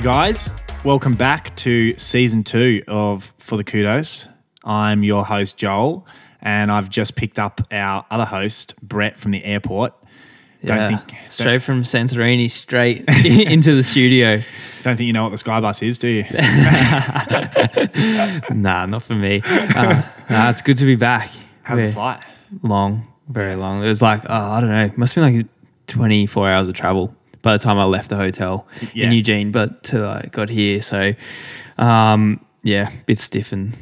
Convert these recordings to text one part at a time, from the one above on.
Hey guys, welcome back to season two of For the Kudos. I'm your host, Joel, and I've just picked up our other host, Brett, from the airport. Yeah, Don't think straight from Santorini straight into the studio. don't think you know what the Skybus is, do you? Nah, not for me. Uh, nah, it's good to be back. How's the We're flight? Long, very long. It was like oh, I don't know. Must have been like 24 hours of travel by the time I left the hotel Yeah. in Eugene, but till I got here. So, um, yeah, bit stiff and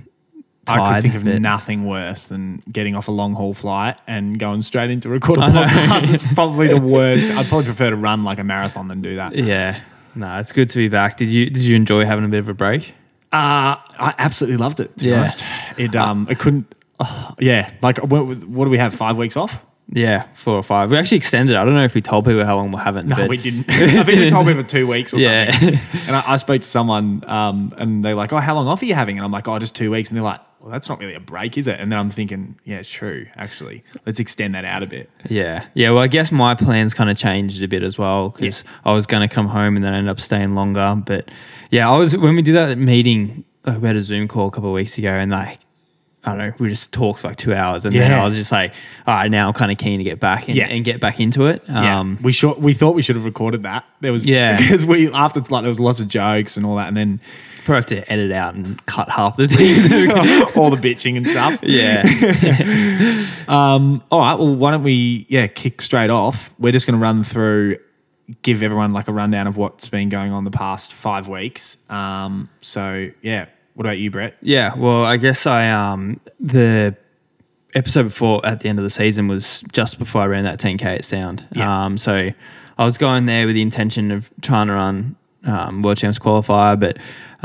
tired. I could think of but- nothing worse than getting off a long haul flight and going straight into record a podcast. it's probably the worst. I'd probably prefer to run like a marathon than do that. Yeah, no, it's good to be back. Did you did you enjoy having a bit of a break? Uh, I absolutely loved it. To be Yeah. honest, it um, it couldn't. oh, yeah, like what, what do we have? Five weeks off? Yeah, four or five. We actually extended. I don't know if we told people how long we haven't. No, but we didn't. I think we told for two weeks or Yeah. something. And I, I spoke to someone, um, and they're like, "Oh, how long off are you having?" And I'm like, "Oh, just two weeks." And they're like, "Well, that's not really a break, is it?" And then I'm thinking, "Yeah, it's true. Actually, let's extend that out a bit." Yeah, yeah. Well, I guess my plans kind of changed a bit as well because I was going to come home and then I ended up staying longer. But yeah, I was when we did that meeting, like we had a Zoom call a couple of weeks ago, and like I don't know, we just talked for like two hours, and then I was just like, all right, now I'm kind of keen to get back and, Yeah. and get back into it. Yeah, Um, we should. We thought we should have recorded that. There was Yeah. because we after it's like there was lots of jokes and all that, and then probably have to edit out and cut half the things. all the bitching and stuff. yeah, Um, all right. Well, why don't we, yeah, kick straight off? We're just going to run through, give everyone like a rundown of what's been going on the past five weeks. Um, so, yeah. What about you, Brett? Yeah, well, I guess I um the episode before at the end of the season was just before I ran that 10k at Sound. Yeah. Um, so I was going there with the intention of trying to run um, World Champs qualifier, but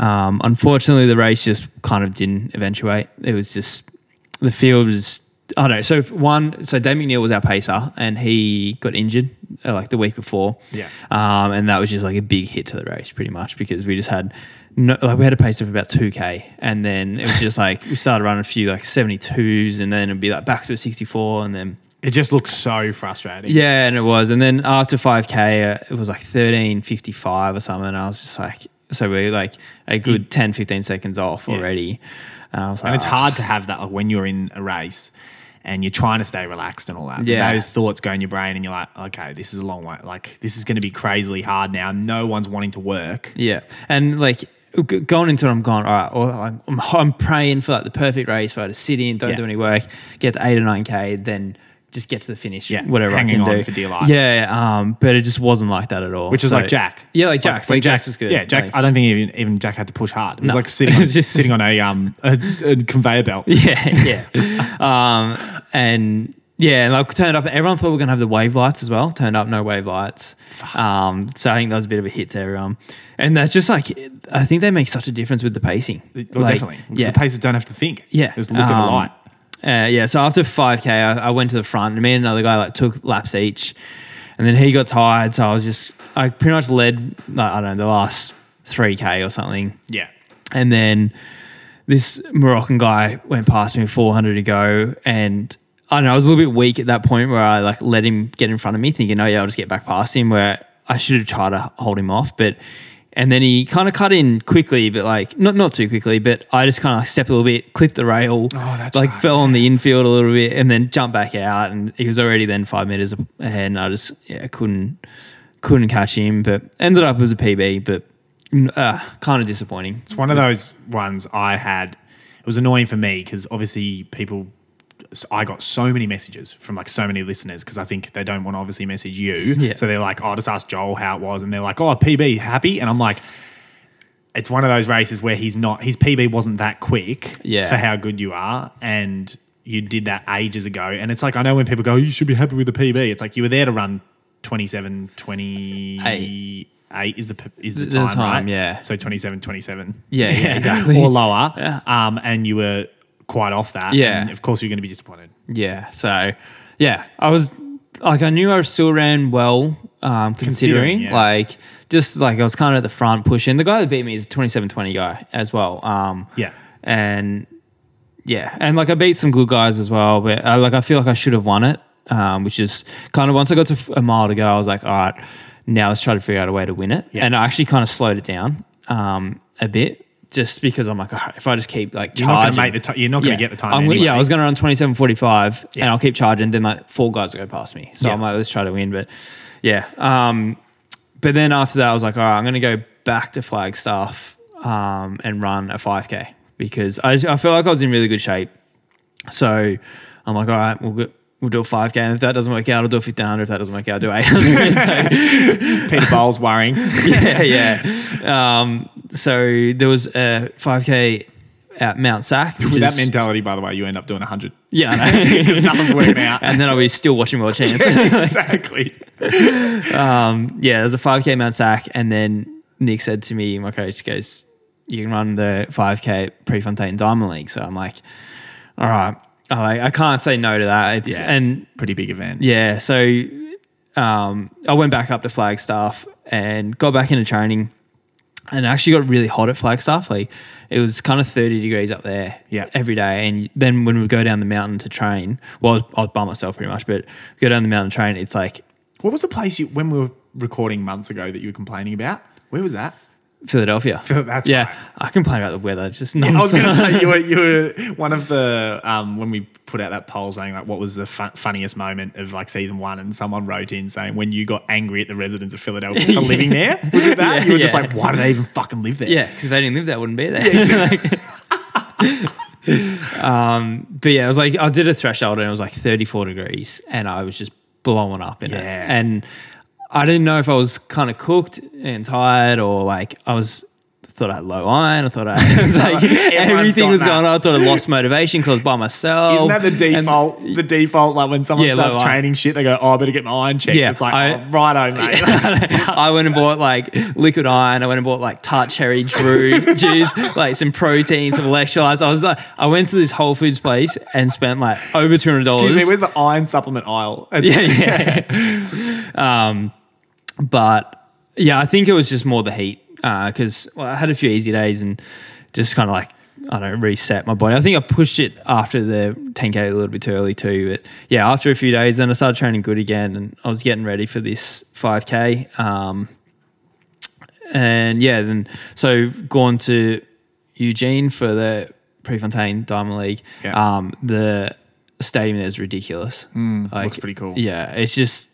um, unfortunately the race just kind of didn't eventuate. It was just the field was. I don't know. So one, so Dave McNeill was our pacer, and he got injured uh, like the week before. Yeah. Um, and that was just like a big hit to the race, pretty much, because we just had no, like we had a pace of about two k, and then it was just like we started running a few like seventy twos, and then it'd be like back to a sixty four, and then It just looks so frustrating. yeah, and it was, and then after five k, uh, it was like thirteen fifty five or something. And I was just like, so we're like a good 10, 15 seconds off Yeah. already. And I was like, And it's "Oh." hard to have that like, when you're in a race and you're trying to stay relaxed and all that. But Yeah. Those thoughts go in your brain and you're like, okay, this is a long way. Like, this is going to be crazily hard now. No one's wanting to work. Yeah, and like going into it, I'm going all right. Or like, I'm, I'm praying for like the perfect race, for I to sit in, don't Yeah. do any work, get to eight or nine k, then just get to the finish. Yeah, whatever hanging I can on do for dear life. Yeah, um, but it just wasn't like that at all. Which is So- like Jack. Yeah, like Jack's. Like, Jack's was good. Yeah, Jack. I don't think even, even Jack had to push hard. It was No. like sitting on, just- sitting on a um a, a conveyor belt. yeah, yeah. um, and yeah, and like turned up. Everyone thought we were gonna have the wave lights as well. Turned up, no wave lights. Um, so I think that was a bit of a hit to everyone. And that's just like I think they make such a difference with the pacing. Well, Like, definitely. Because Yeah, The pacers don't have to think. yeah. Just look at the Um, light. Uh, yeah, so after 5K, I, I went to the front and me and another guy like took laps each. And then he got tired. So I was just, I pretty much led, like, I don't know, the last 3K or something. Yeah. And then this Moroccan guy went past me 400 to go. And I don't know, I was a little bit weak at that point where I like let him get in front of me thinking, oh yeah, I'll just get back past him where I should have tried to hold him off. But, and then he kind of cut in quickly, but like not not too quickly. But I just kind of stepped a little bit, clipped the rail, Oh, like right, fell on the infield a little bit, and then jumped back out. And he was already then five meters ahead, and I just yeah couldn't couldn't catch him. But ended up as a PB, but uh, kind of disappointing. It's one of those ones I had. It was annoying for me because obviously people. I got so many messages from like so many listeners because I think they don't want to obviously message you. Yeah. So they're like, "Oh, just ask Joel how it was," and they're like, "Oh, PB happy," and I'm like. It's one of those races where he's not. His PB wasn't that quick Yeah. for how good you are, and you did that ages ago. And it's like I know when people go, "Oh, "You should be happy with the PB." It's like you were there to run 27, 28 is the is the, The- the time, time, right? yeah. So 27, 27. Yeah, yeah, exactly. or lower. Yeah. Um, and you were quite off that. Yeah. And of course, you're going to be disappointed. Yeah. So, yeah, I was like, I knew I still ran well, um, considering, Considering, yeah. like, just like I was kind of at the front pushing. The guy that beat me is a 27 20 guy as well. Um, Yeah. And yeah, and like I beat some good guys as well, but uh, like I feel like I should have won it. Um, which is kind of once I got to a mile to go, I was like, all right, now let's try to figure out a way to win it. Yeah. And I actually kind of slowed it down um, a bit just because I'm like, "Oh, if I just keep like You're not going charging, to make the time. You're not going to get the time. I'm, anyway. Yeah, I was going to run 27.45 Yeah. and I'll keep charging. Then like four guys will go past me. So Yeah. I'm like, let's try to win. But yeah. Um, but then after that, I was like, all right, I'm going to go back to Flagstaff um, and run a 5K because I, I feel like I was in really good shape. So I'm like, all right, we'll go, we'll do a 5K. And if that doesn't work out, I'll do a 1500. If that doesn't work out, I'll do 800. Peter Bol's worrying. yeah, yeah. Um, so there was a 5K at Mount Sac. With that is- mentality, by the way, you end up doing 100. Yeah, Nothing's working out. and then I'll be still watching World Champs. exactly. um, yeah, there's a 5K Mount Sac, and then Nick said to me, my coach goes, "You can run the 5K Prefontaine Diamond League." So I'm like, "All right." I I can't say no to that. It's Yeah. and Pretty big event. yeah, so um, I went back up to Flagstaff and got back into training, and actually got really hot at Flagstaff. Like it was kind of thirty degrees up there, Yeah. every day. And then when we go down the mountain to train, well, I was, I was by myself pretty much, but go down the mountain to train, it's like What was the place you when we were recording months ago that you were complaining about? Where was that? Philadelphia. That's yeah, right. I complain about the weather. It's just I was going to say you were you were one of the um, when we put out that poll saying like what was the fun, funniest moment of like season one, and someone wrote in saying when you got angry at the residents of Philadelphia for living there. Was it that Yeah, you were just like, why do they even fucking live there? Yeah, because if they didn't live there, I wouldn't be there. um, but yeah, I was like I did a threshold and it was like 34 degrees, and I was just blowing up in it. And I didn't know if I was kind of cooked and tired or like I was. Thought I had low iron. I thought I was like everything was that. going on. I thought I lost motivation because I was by myself. Isn't that the And- default? the default, like when someone Yeah, starts training shit, they go, "Oh, I better get my iron checked." Yeah, it's like, I- oh, righto, mate. I went and bought like liquid iron. I went and bought like tart cherry drew juice, like some protein, some electrolytes. I was like, I went to this Whole Foods place and spent like over two hundred dollars. Excuse me, where's the iron supplement aisle? yeah, yeah. um, but yeah, I think it was just more the heat because well, I had a few easy days and just kind of like I don't know, reset my body. I think I pushed it after the 10k a little bit too early too. But yeah, after a few days, then I started training good again, and I was getting ready for this 5k. Um, and yeah, then so gone to Eugene for the Prefontaine Diamond League. Yeah. Um, the stadium there is ridiculous. Mm, looks pretty cool. Yeah, it's just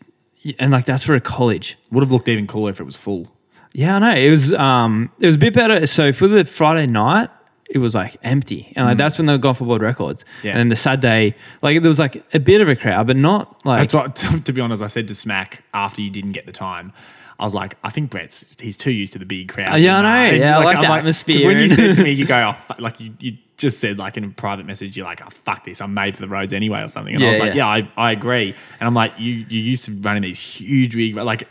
and like that's for a college. Would have looked even cooler if it was full. Yeah, I know. It was um it was a bit better. So for the Friday night, it was like empty. And like that's when they were going for world records. Mm. Yeah. And then the Saturday, like there was like a bit of a crowd, but not like That's what, to be honest, I said to Smack after you didn't get the time. I was like, I think Brett's he's too used to the big crowd. Oh, yeah, I know. Yeah, I like I'm the 'cause atmosphere When you said to me, you go, oh, like you, you just said like in a private message, you're like, oh fuck this, I'm made for the roads anyway or something. And I was like, yeah. yeah, I, I agree. And I'm like, you you used to running these huge big like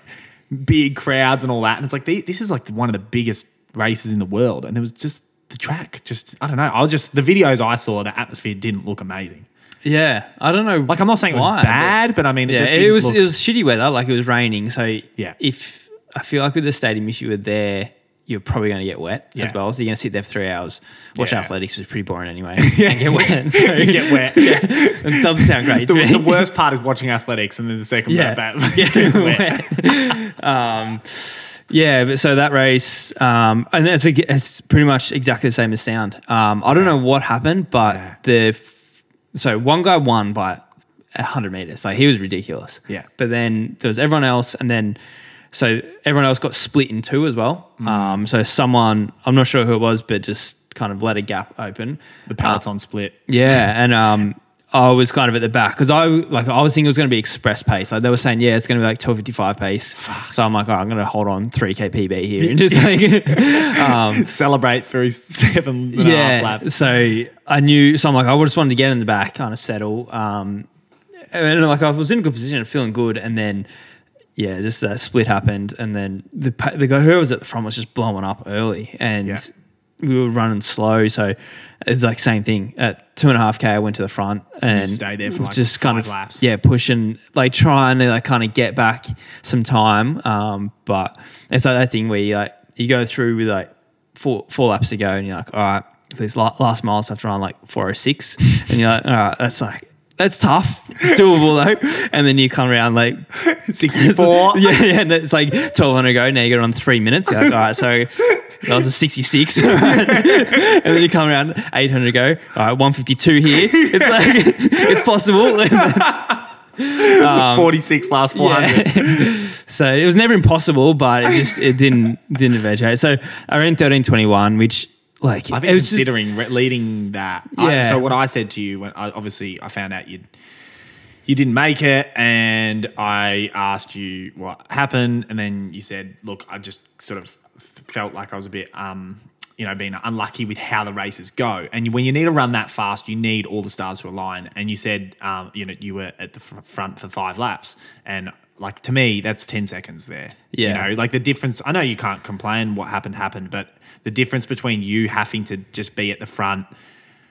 big crowds and all that, and it's like this is like one of the biggest races in the world, and there was just the track, just I don't know. I was just the videos I saw, the atmosphere didn't look amazing. Yeah. I don't know. Like I'm not saying it was why, but- bad, but, I mean, it yeah, just it was look- it was shitty weather, like it was raining. So Yeah. if I feel like with the stadium if you were there, you're probably going to get wet as well. So you're going to sit there for three hours. Watch Yeah. athletics was pretty boring anyway. yeah, get wet. So You get wet. it doesn't sound great the, the worst part is watching athletics, and then the second Yeah. part bad. Getting getting wet. um, yeah, but so that race, um, and it's, a, it's pretty much exactly the same as sound. Um, I don't know what happened, but Yeah. the so one guy won by hundred meters. Like he was ridiculous. Yeah. But then there was everyone else, and then so everyone else got split in two as well. Mm. Um, so someone I'm not sure who it was, but just kind of let a gap open. The peloton split. Yeah, and um, I was kind of at the back because I like I was thinking it was going to be express pace. Like they were saying, yeah, it's going to be like twelve fifty five pace. So I'm like, all right, I'm going to hold on three k PB here and just like, um, Celebrate through seven and yeah. laps. So I knew, so I'm like, I just wanted to get in the back, kind of settle. Um, and like I was in a good position, feeling good, and then. Yeah, just that split happened, and then the the guy who was at the front was just blowing up early, and Yeah. we were running slow. So it's like same thing at two and a half k. I went to the front and stayed there for, like, just kind of laps. yeah, pushing like trying to like kind of get back some time. Um, but it's like that thing where you like you go through with like four four laps to go, and you're like, all right, for this last mile, I have to run like four oh six, and you're like, all right, that's like that's tough, It's doable though. And then you come around like 64. yeah, yeah, and it's like 1200 go. Now you got on three minutes. You're like, all right, so that was a 66. and then you come around 800 go. All right, 152 here. It's like, it's possible. Um, 46 last 400. Yeah. so it was never impossible, but it just, it didn't, didn't eventuate. So I ran 1321, which like, I it think was just- considering re- leading that. I- Yeah. so what I said to you when I, obviously I found out you you didn't make it, and I asked you what happened, and then you said, "Look, I just sort of felt like I was a bit." Um, you know, being unlucky with how the races go, and when you need to run that fast, you need all the stars to align. And you said, um, you know, you were at the fr- front for five laps, and like to me, that's ten seconds there. Yeah. you know, like the difference. I know you can't complain. What happened happened, but the difference between you having to just be at the front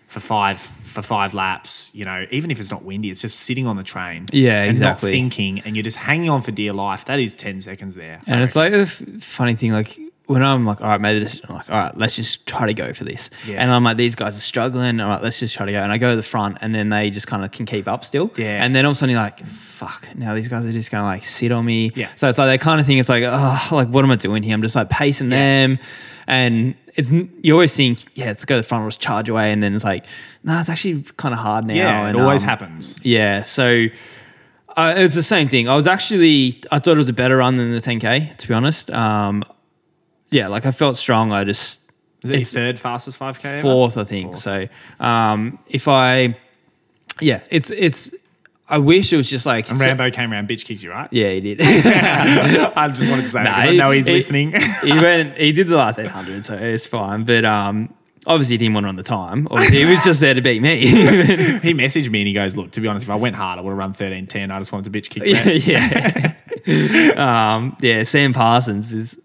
for five for five laps, you know, even if it's not windy, it's just sitting on the train. Yeah, and exactly. Not thinking, and you're just hanging on for dear life. That is ten seconds there. And it's like a funny thing, like when I'm like, all right, maybe this, I'm like, all right, let's just try to go for this. Yeah. And I'm like, these guys are struggling. All right, let's just try to go. And I go to the front, and then they just kind of can keep up still. Yeah. And then all of a sudden you're like, fuck, now these guys are just gonna like sit on me. Yeah. So it's like that kind of thing. It's like, oh, like what am I doing here? I'm just like pacing Yeah. them, and it's you always think, yeah, let's go to the front, let's charge away, and then it's like, no, it's actually kind of hard now. yeah, and, it always um, happens. yeah, so uh, it's the same thing. I was actually I thought it was a better run than the 10k. To be honest, um, yeah, like I felt strong. I just Is it it's third fastest five k? fourth, I think. Fourth. So um, if I, yeah, it's it's. I wish it was just like And Rambo came around, bitch kicked you, right? Yeah, he did. I just wanted to say Nah, that 'cause I know he's he- listening. he went. He did the last 800, so it's fine. But um, obviously he didn't want to run the time. Obviously, he was just there to beat me. he messaged me and he goes, "Look, to be honest, if I went hard, I would have run thirteen ten. I just wanted to bitch kick yeah, yeah. um, yeah, Sam Parsons is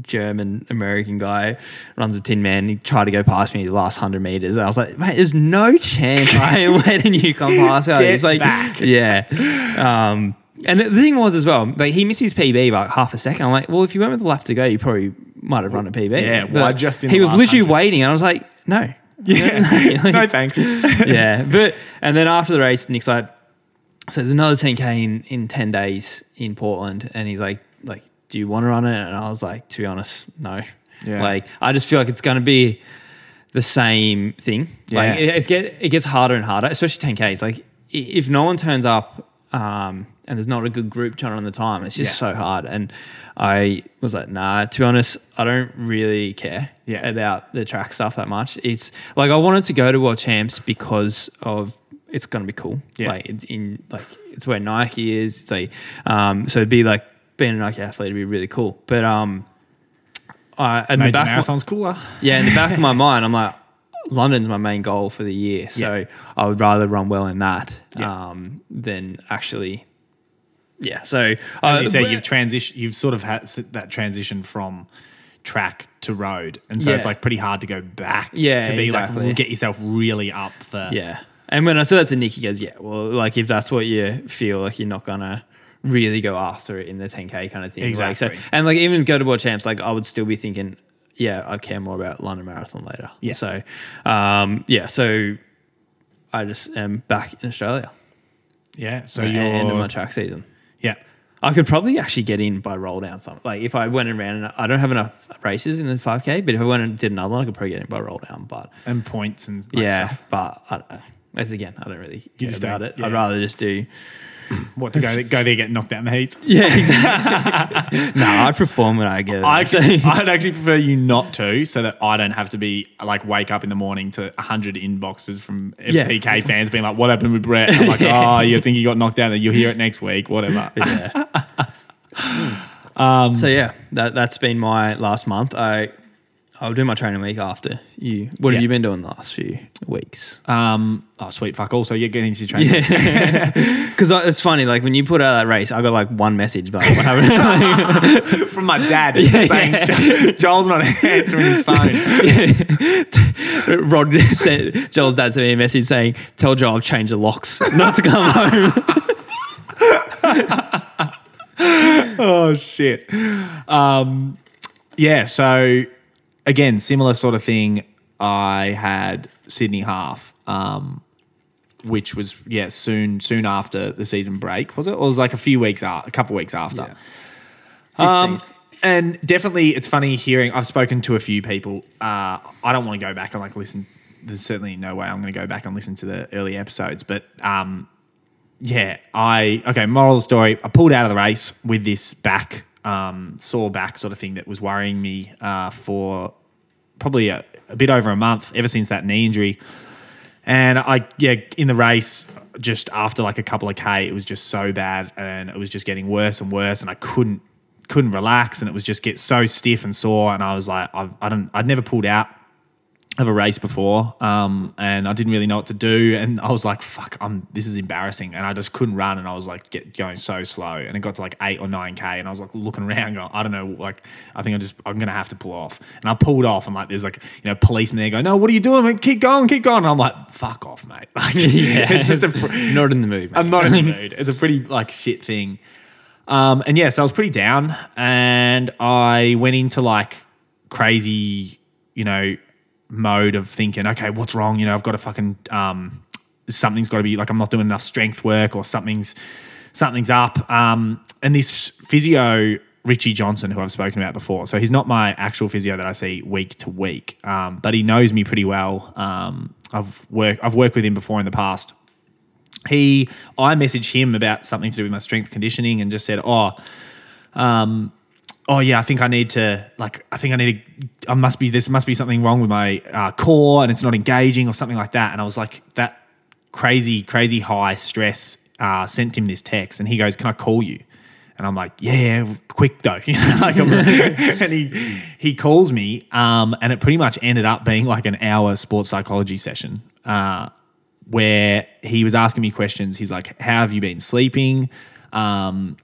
German American guy, runs with Tinman. He tried to go past me the last hundred meters. I was like, mate, there's no chance I am letting you come past. me." Get He's like, back. yeah. Um, and the thing was as well, like he missed his PB by like half a second. I'm like, well, if you went with the lap to go, you probably might have run a PB. Yeah, But why just in he was literally 100? waiting, and I was like, no. Yeah, Like- no thanks. yeah, but and then after the race, Nick's like, so there's another 10k in in 10 days in Portland, and he's like, like, do you want to run it? And I was like, to be honest, no. Yeah. Like, I just feel like it's going to be the same thing. Like, it, it's get it gets harder and harder, especially 10k. It's like if no one turns up. Um, and there's not a good group trying to run the time. It's just Yeah. so hard. And I was like, nah, to be honest, I don't really care Yeah. about the track stuff that much. It's like I wanted to go to World Champs because of it's gonna be cool. Yeah. Like it's in like it's where Nike is. It's like um so it'd be like being a Nike athlete would be really cool. But um I in the Major back of my- marathon's cooler. yeah, in the back of my mind, I'm like, London's my main goal for the year. So Yeah. I would rather run well in that Yeah. um, than actually. Yeah. So As uh, you said, you've transition. You've sort of had that transition from track to road, and so it's like pretty hard to go back. Yeah, to be exactly. like get yourself really up for. Yeah. And when I said that to Nick, he goes, Yeah, well, like if that's what you feel like you're not gonna really go after it in the 10K kind of thing. Like, so, Exactly. and like even go to World Champs, like I would still be thinking, Yeah, I care more about London Marathon later. Yeah. So um, yeah, so I just am back in Australia. yeah. So you're end of my track season. yeah. I could probably actually get in by roll down some. Like if I went and ran, I don't have enough races in the 5K, but if I went and did another one, I could probably get in by roll down. But and points and yeah, stuff. but I don't know. As again, I don't really care just about it. yeah. I'd rather just do. What to go there, go there, get knocked out in the heat. Yeah, exactly. no, I perform when I get it. I actually. actually, I'd actually prefer you not to, so that I don't have to be like wake up in the morning to hundred inboxes from Yeah. FTK fans being like, "What happened with Brett?" I'm like, "Oh, you think he got knocked down? That you'll hear it next week, whatever." yeah. Um, so yeah, that that's been my last month. I I'll do my training week after you. What Yeah. have you been doing the last few weeks? Um, oh, sweet fuck. Also, you're getting into training Because it's funny, like when you put out that race, I got like one message, but what from my dad Yeah, saying yeah. Joel's not answering his phone. Rod sent Joel's dad sent me a message saying, "Tell Joel I've changed the locks, not to come home." oh shit. Um, yeah. So again, similar sort of thing. I had Sydney half. Um, which was yeah soon soon after the season break was it? Or it was like a few weeks after, a couple weeks after. Um, and definitely, it's funny hearing. I've spoken to a few people. Uh, I don't want to go back and like listen. There's certainly no way I'm going to go back and listen to the early episodes. But um, yeah, I okay. Moral of the story: I pulled out of the race with this back, um, sore back sort of thing that was worrying me uh, for probably a, a bit over a month ever since that knee injury. And I, yeah, in the race, just after like a couple of K, it was just so bad and it was just getting worse and worse. And I couldn't, couldn't relax and it was just get so stiff and sore. And I was like, I've, I don't, I'd never pulled out of a race before. Um, and I didn't really know what to do. And I was like, fuck, I'm, this is embarrassing. And I just couldn't run. And I was like, get, going so slow. And it got to like eight or nine K. And I was like looking around going, I don't know, like, I think I'm just, I'm going to have to pull off. And I pulled off and like, there's like, you know, policemen there going, no, what are you doing? Like, keep going, keep going. And I'm like, fuck off, mate. Like, yeah, it's just a, not in the mood. Mate. I'm not in the mood. It's a pretty like shit thing. Um, and yeah, so I was pretty down, and I went into like crazy, you know, mode of thinking, okay, what's wrong? You know, I've got to fucking um, something's got to be like I'm not doing enough strength work, or something's something's up. Um, and this physio. Richie Johnson, who I've spoken about before. So he's not my actual physio that I see week to week, um, but he knows me pretty well. Um, I've worked I've worked with him before in the past he I messaged him about something to do with my strength conditioning and just said, "Oh, um, oh yeah, I think I need to like I think I need to I must be this must be something wrong with my uh, core and it's not engaging or something like that." And I was like, that crazy crazy high stress uh, sent him this text and he goes, "Can I call you?" And I'm like, yeah, quick though. Like and he he calls me, um, and it pretty much ended up being like an hour sports psychology session, uh, where he was asking me questions. He's like, "How have you been sleeping?" Um,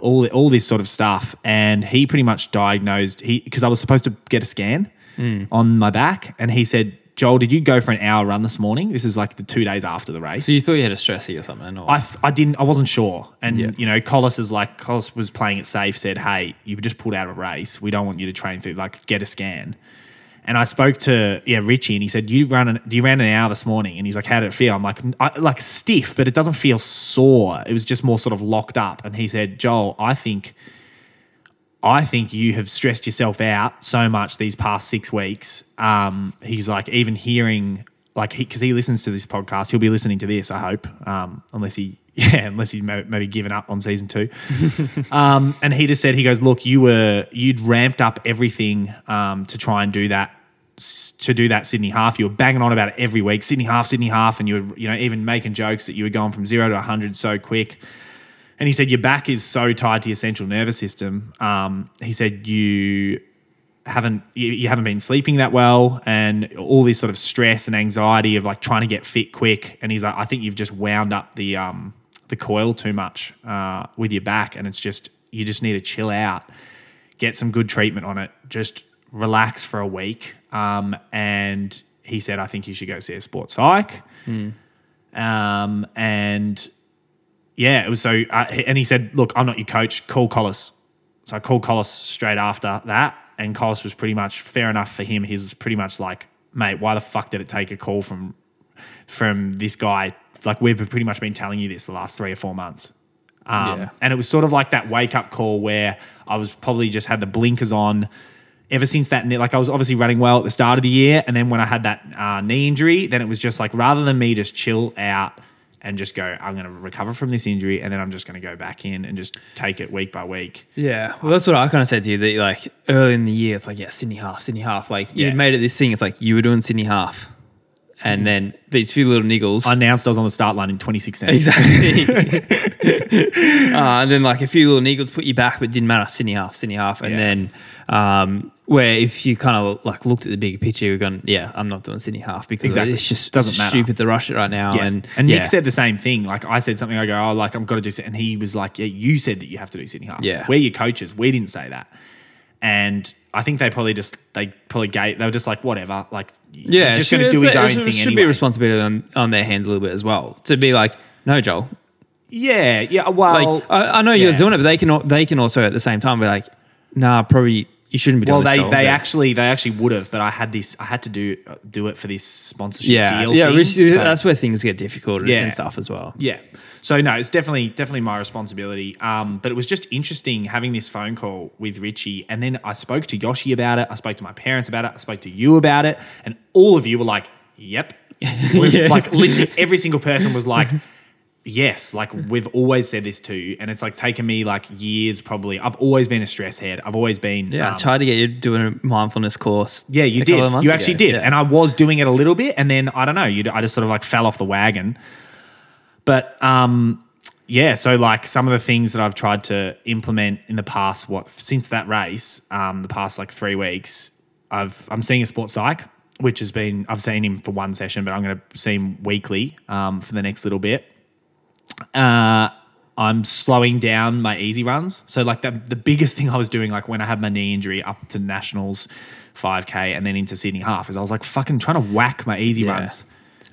all all this sort of stuff, and he pretty much diagnosed he because I was supposed to get a scan hmm. on my back, and he said, "Joel, did you go for an hour run this morning?" This is like the two days after the race. So you thought you had a stressy or something? Or? I, th- I didn't I wasn't sure and Yeah. you know Collis is like Collis was playing it safe said hey you've just pulled out of a race we don't want you to train for like get a scan and I spoke to yeah Richie and he said you run an, you ran an hour this morning. And he's like how did it feel? I'm like like stiff but it doesn't feel sore. It was just more sort of locked up. And he said Joel I think I think you have stressed yourself out so much these past six weeks. Um, he's like, even hearing, like, because he, listens to this podcast, he'll be listening to this, I hope, um, unless he, yeah, unless he's may- maybe given up on season two. um, and he just said, he goes, look, you were, you'd ramped up everything um, to try and do that. To do that Sydney half, you were banging on about it every week, Sydney half, Sydney half, and you were, you know, even making jokes that you were going from zero to 100 so quick. And he said your back is so tied to your central nervous system. Um, he said you haven't you, you haven't been sleeping that well, and all this sort of stress and anxiety of like trying to get fit quick. And he's like, I think you've just wound up the um, the coil too much uh, with your back, and it's just you just need to chill out, get some good treatment on it, just relax for a week. Um, and he said, I think you should go see a sports psych. Um, and yeah, it was so. Uh, and he said, "Look, I'm not your coach. Call Collis." So I called Collis straight after that, and Collis was pretty much fair enough for him. He's pretty much like, "Mate, why the fuck did it take a call from from this guy? Like we've pretty much been telling you this the last three or four months." Um, Yeah. And it was sort of like that wake up call where I was probably just had the blinkers on. Ever since that, knee- like I was obviously running well at the start of the year, and then when I had that uh, knee injury, then it was just like rather than me just chill out and just go, I'm going to recover from this injury, and then I'm just going to go back in and just take it week by week. Yeah, well, that's what I kind of said to you. That like early in the year, it's like yeah, Sydney half, Sydney half. Like you Yeah. Mm-hmm. made it this thing. It's like you were doing Sydney half, and then these few little niggles. I announced I was on the start line in 2016. exactly. uh, and then like a few little niggles put you back, but didn't matter. Sydney half, Sydney half, and Yeah. then um, where if you kind of like looked at the bigger picture, you're going, yeah, I'm not doing Sydney half because Exactly. it's just Doesn't it's matter. stupid to rush it right now. Yeah. And And, yeah. Nick said the same thing. Like I said something, I go, oh, like I'm got to do, and he was like, yeah, you said that you have to do Sydney half. Yeah. we're your coaches. We didn't say that. And I think they probably just they probably gave they were just like whatever, like yeah, he's just going to do his own it thing should anyway. be responsibility on, on their hands a little bit as well to be like, no, Joel, yeah, yeah. Uh, well, like I, I know you're yeah. doing it, but they can they can also at the same time be like, nah, probably you shouldn't be Well, doing this they job, they but- actually they actually would have, but I had this. I had to do uh, do it for this sponsorship yeah deal. yeah thing, which- so- that's where things get difficult Yeah. and stuff as well. Yeah. So no, it's definitely definitely my responsibility. Um, but it was just interesting having this phone call with Richie, and then I spoke to Yoshi about it. I spoke to my parents about it. I spoke to you about it, and all of you were like, "Yep." Yeah. Like literally every single person was like. Yes, like we've always said this too, and it's like taken me like years. Probably, I've always been a stress head. I've always been. Yeah, I um, tried to get you doing a mindfulness course. yeah, you did. You ago. actually did, Yeah. and I was doing it a little bit, and then I don't know. You, I just sort of like fell off the wagon. But um, yeah, so like some of the things that I've tried to implement in the past, what since that race, um, the past like three weeks, I've I'm seeing a sports psych, which has been I've seen him for one session, but I'm going to see him weekly um, for the next little bit. Uh, I'm slowing down my easy runs. So like the the biggest thing I was doing, like when I had my knee injury up to nationals, 5k, and then into Sydney half, is I was like fucking trying to whack my easy Yeah. runs.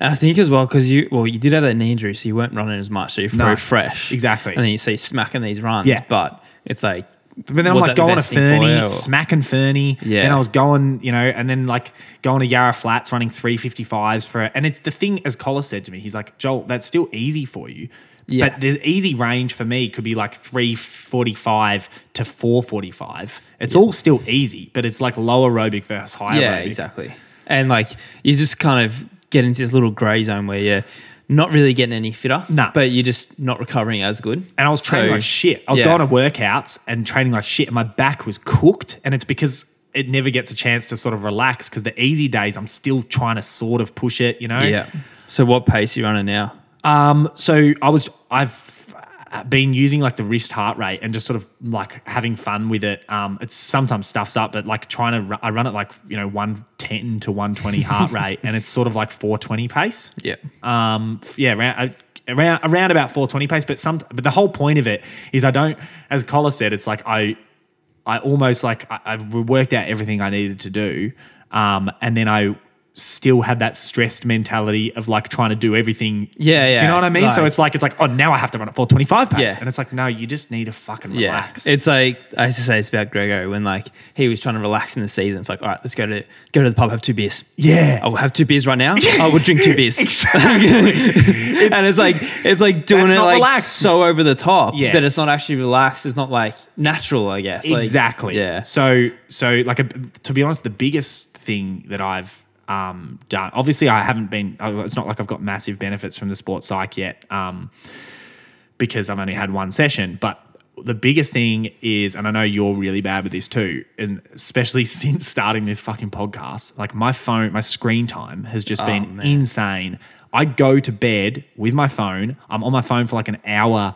And I think as well because you well you did have that knee injury, so you weren't running as much, so you're No, very fresh. exactly. And then you see smacking these runs. Yeah. But it's like But then I'm was like that the going to best thing for Fernie, you, smacking Fernie. Yeah. Then I was going, you know, and then like going to Yarra Flats running 355s for it. And it's the thing, as Collis said to me, he's like, Joel, that's still easy for you. Yeah. But the easy range for me could be like 345 to 445. It's all still easy, but it's like low aerobic versus high Yeah, aerobic. exactly. And like you just kind of get into this little grey zone where you're not really getting any fitter, Nah. but you're just not recovering as good. And I was training So, like shit. I was yeah. going to workouts and training like shit, and my back was cooked. And it's because it never gets a chance to sort of relax because the easy days, I'm still trying to sort of push it, you know? Yeah. So what pace are you running now? Um, so I was I've been using like the wrist heart rate and just sort of like having fun with it. Um, it's sometimes stuffs up, but like trying to I run it like you know one ten to one twenty heart rate, and it's sort of like four twenty pace. Yeah. Um, yeah, around, uh, around around about 420 pace. But some, but the whole point of it is I don't, as Collis said, it's like I, I almost like I, I've worked out everything I needed to do, um, and then I still had that stressed mentality of like trying to do everything. Yeah, yeah. Do you know what I mean? so it's like it's like oh now I have to run at 425 pace, Yeah. and it's like no, you just need to fucking Yeah, relax. it's like I used to say it's about Grego when like he was trying to relax in the season. It's like, all right, let's go to go to the pub, have two beers. Yeah. I will have two beers right now. I will drink two beers. and it's like it's like doing it like relaxed. so over the top Yes. that it's not actually relaxed. It's not like natural, I guess. Like, exactly. yeah. So so like a, to be honest, the biggest thing that I've um, done. Obviously, I haven't been. It's not like I've got massive benefits from the sports psych yet, um, because I've only had one session. But the biggest thing is, and I know you're really bad with this too, and especially since starting this fucking podcast, like my phone, my screen time has just been Oh, man. insane. I go to bed with my phone. I'm on my phone for like an hour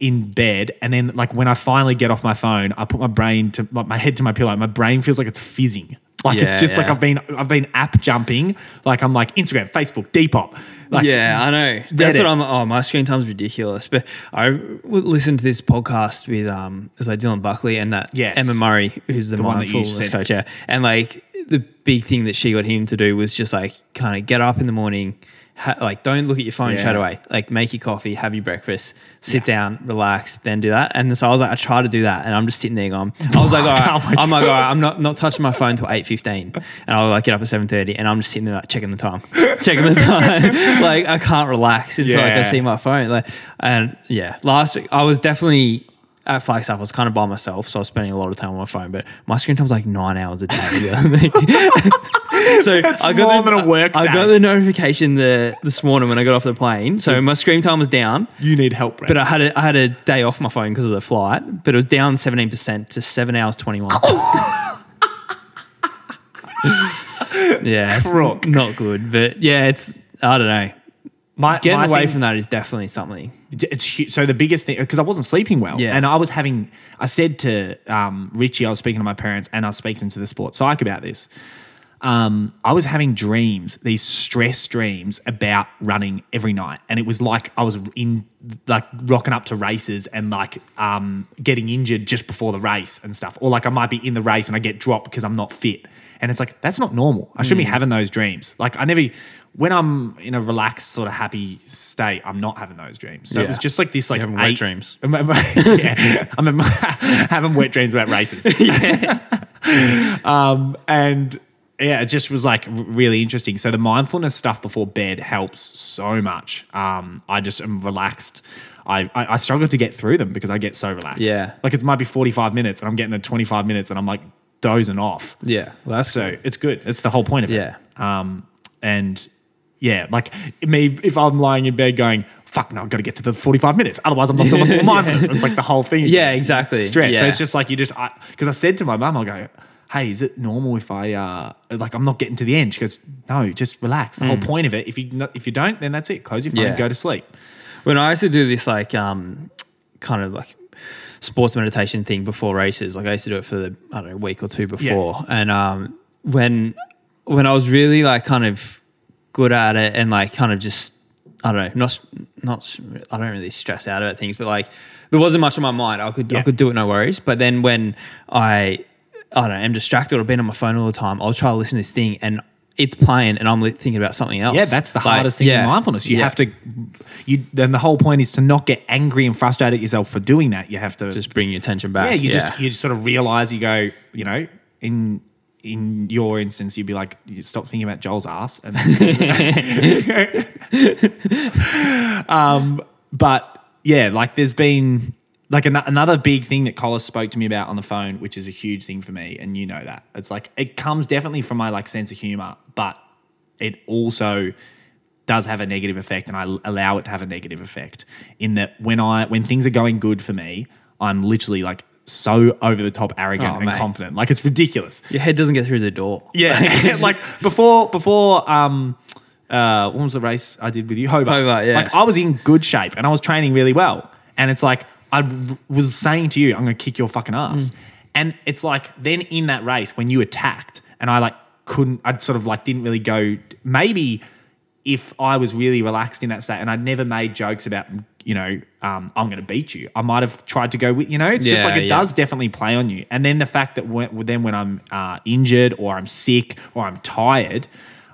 in bed, and then like when I finally get off my phone, I put my brain to my head to my pillow. My brain feels like it's fizzing. Like it's Yeah, just like. I've been I've been app jumping. Like I'm like Instagram, Facebook, Depop. Like, yeah, I know. That's Reddit. what I'm. Oh, my screen time's ridiculous. But I would listen to this podcast with um, it was like Dylan Buckley and that Yes. Emma Murray, who's the, The one that you mindfulness coach. Yeah, and like the big thing that she got him to do was just like kind of get up in the morning. Ha- like don't look at your phone Yeah. straight away. Like make your coffee, have your breakfast, sit down, relax, then do that. And so I was like, I try to do that, and I'm just sitting there going, I was like, all Oh my right, I'm like, all right, I'm not not touching my phone till eight fifteen, and I'll like get up at seven thirty, and I'm just sitting there like checking the time, checking the time. like I can't relax until like I Yeah. see my phone. Like, and yeah, last week I was definitely at Flagstaff. I was kind of by myself, so I was spending a lot of time on my phone. But my screen time was like nine hours a day. so I got more the, than a work I got the notification the this morning when I got off the plane. So my screen time was down. you need help, Brad. But I had a, I had a day off my phone because of the flight, but it was down 17% to seven hours 21. yeah, it's Crook. not good. But yeah, it's, I don't know. my, Getting my away thing- from that is definitely something. it's so the biggest thing because I wasn't sleeping well, Yeah. and I was having. I said to um, Richie, I was speaking to my parents, and I was speaking to the sports psych about this. Um, I was having dreams, these stress dreams about running every night, and it was like I was in like rocking up to races and like um, getting injured just before the race and stuff, or like I might be in the race and I get dropped because I'm not fit, and it's like that's not normal. I shouldn't be having those dreams. Like I never. When I'm in a relaxed, sort of happy state, I'm not having those dreams. So it was just like this, like having wet dreams. yeah, I'm having wet dreams about races. um, and yeah, it just was like really interesting. So the mindfulness stuff before bed helps so much. Um, I just am relaxed. I, I, I struggle to get through them because I get so relaxed. Yeah. Like it might be 45 minutes and I'm getting to 25 minutes and I'm like dozing off. Yeah. Well, that's So it's good. It's the whole point of Yeah. it. Yeah. Um, and yeah, like me, if I'm lying in bed going, fuck no, I've got to get to the 45 minutes. Otherwise, I'm not doing the mindfulness. It's like the whole thing. Yeah, exactly. Stress. So Yeah. it's just like you just, because I, said to my mum, I'll go, hey, is it normal if I, uh, like, I'm not getting to the end? She goes, no, just relax. The whole point of it, if you, if you don't, then that's it. Close your phone, Mm. Yeah. go to sleep. when I used to do this like um kind of like sports meditation thing before races, like I used to do it for the I don't know week or two before, and um when when I was really like kind of good at it and like kind of just I don't know not not I don't really stress out about things, but like there wasn't much on my mind. I could I could do it no worries. But then when I I don't know am distracted or been on my phone all the time, I'll try to listen to this thing and. It's playing, and I'm thinking about something else. Yeah, that's the Like, hardest thing yeah. in mindfulness. You Yeah. have to, you, then the whole point is to not get angry and frustrated at yourself for doing that. You have to just bring your attention back. yeah, you just you just sort of realize you go, you know, in in your instance, you'd be like, you stop thinking about Joel's ass, and um, but yeah, like there's been like an- another big thing that Collis spoke to me about on the phone, which is a huge thing for me, and you know that it's like it comes definitely from my like sense of humor, but it also does have a negative effect and I allow it to have a negative effect in that when I when things are going good for me, I'm literally like so over the top arrogant Oh, and mate. confident. Like it's ridiculous. Your head doesn't get through the door. Yeah. like before before um uh what was the race I did with you? Hobart. Hobart, yeah. Like I was in good shape and I was training really well. And it's like I was saying to you, I'm gonna kick your fucking ass. And it's like then in that race when you attacked and I like couldn't I'd sort of like didn't really go maybe if I was really relaxed in that state and I'd never made jokes about, you know, um, I'm going to beat you, I might have tried to go with, you know, it's just like it yeah. does definitely play on you. And then the fact that when, then when I'm uh, injured or I'm sick or I'm tired,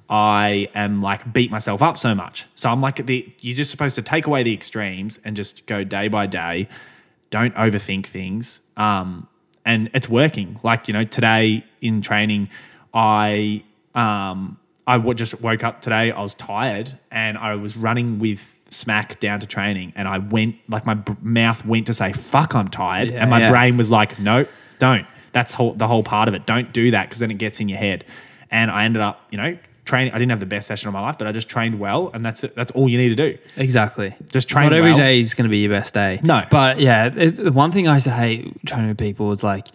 I am like beat myself up so much. So I'm like, the, you're just supposed to take away the extremes and just go day by day. Don't overthink things. Um, and it's working. Like, you know, today in training, I, um, I w- just woke up today. I was tired and I was running with smack down to training and I went like my b- mouth went to say fuck I'm tired Yeah, and my yeah. brain was like no don't that's whole, the whole part of it don't do that because then it gets in your head and I ended up you know training I didn't have the best session of my life but I just trained well and that's it that's all you need to do Exactly. Just train Not every well. day is going to be your best day. No. But yeah, it, the one thing I used to hate training with people is like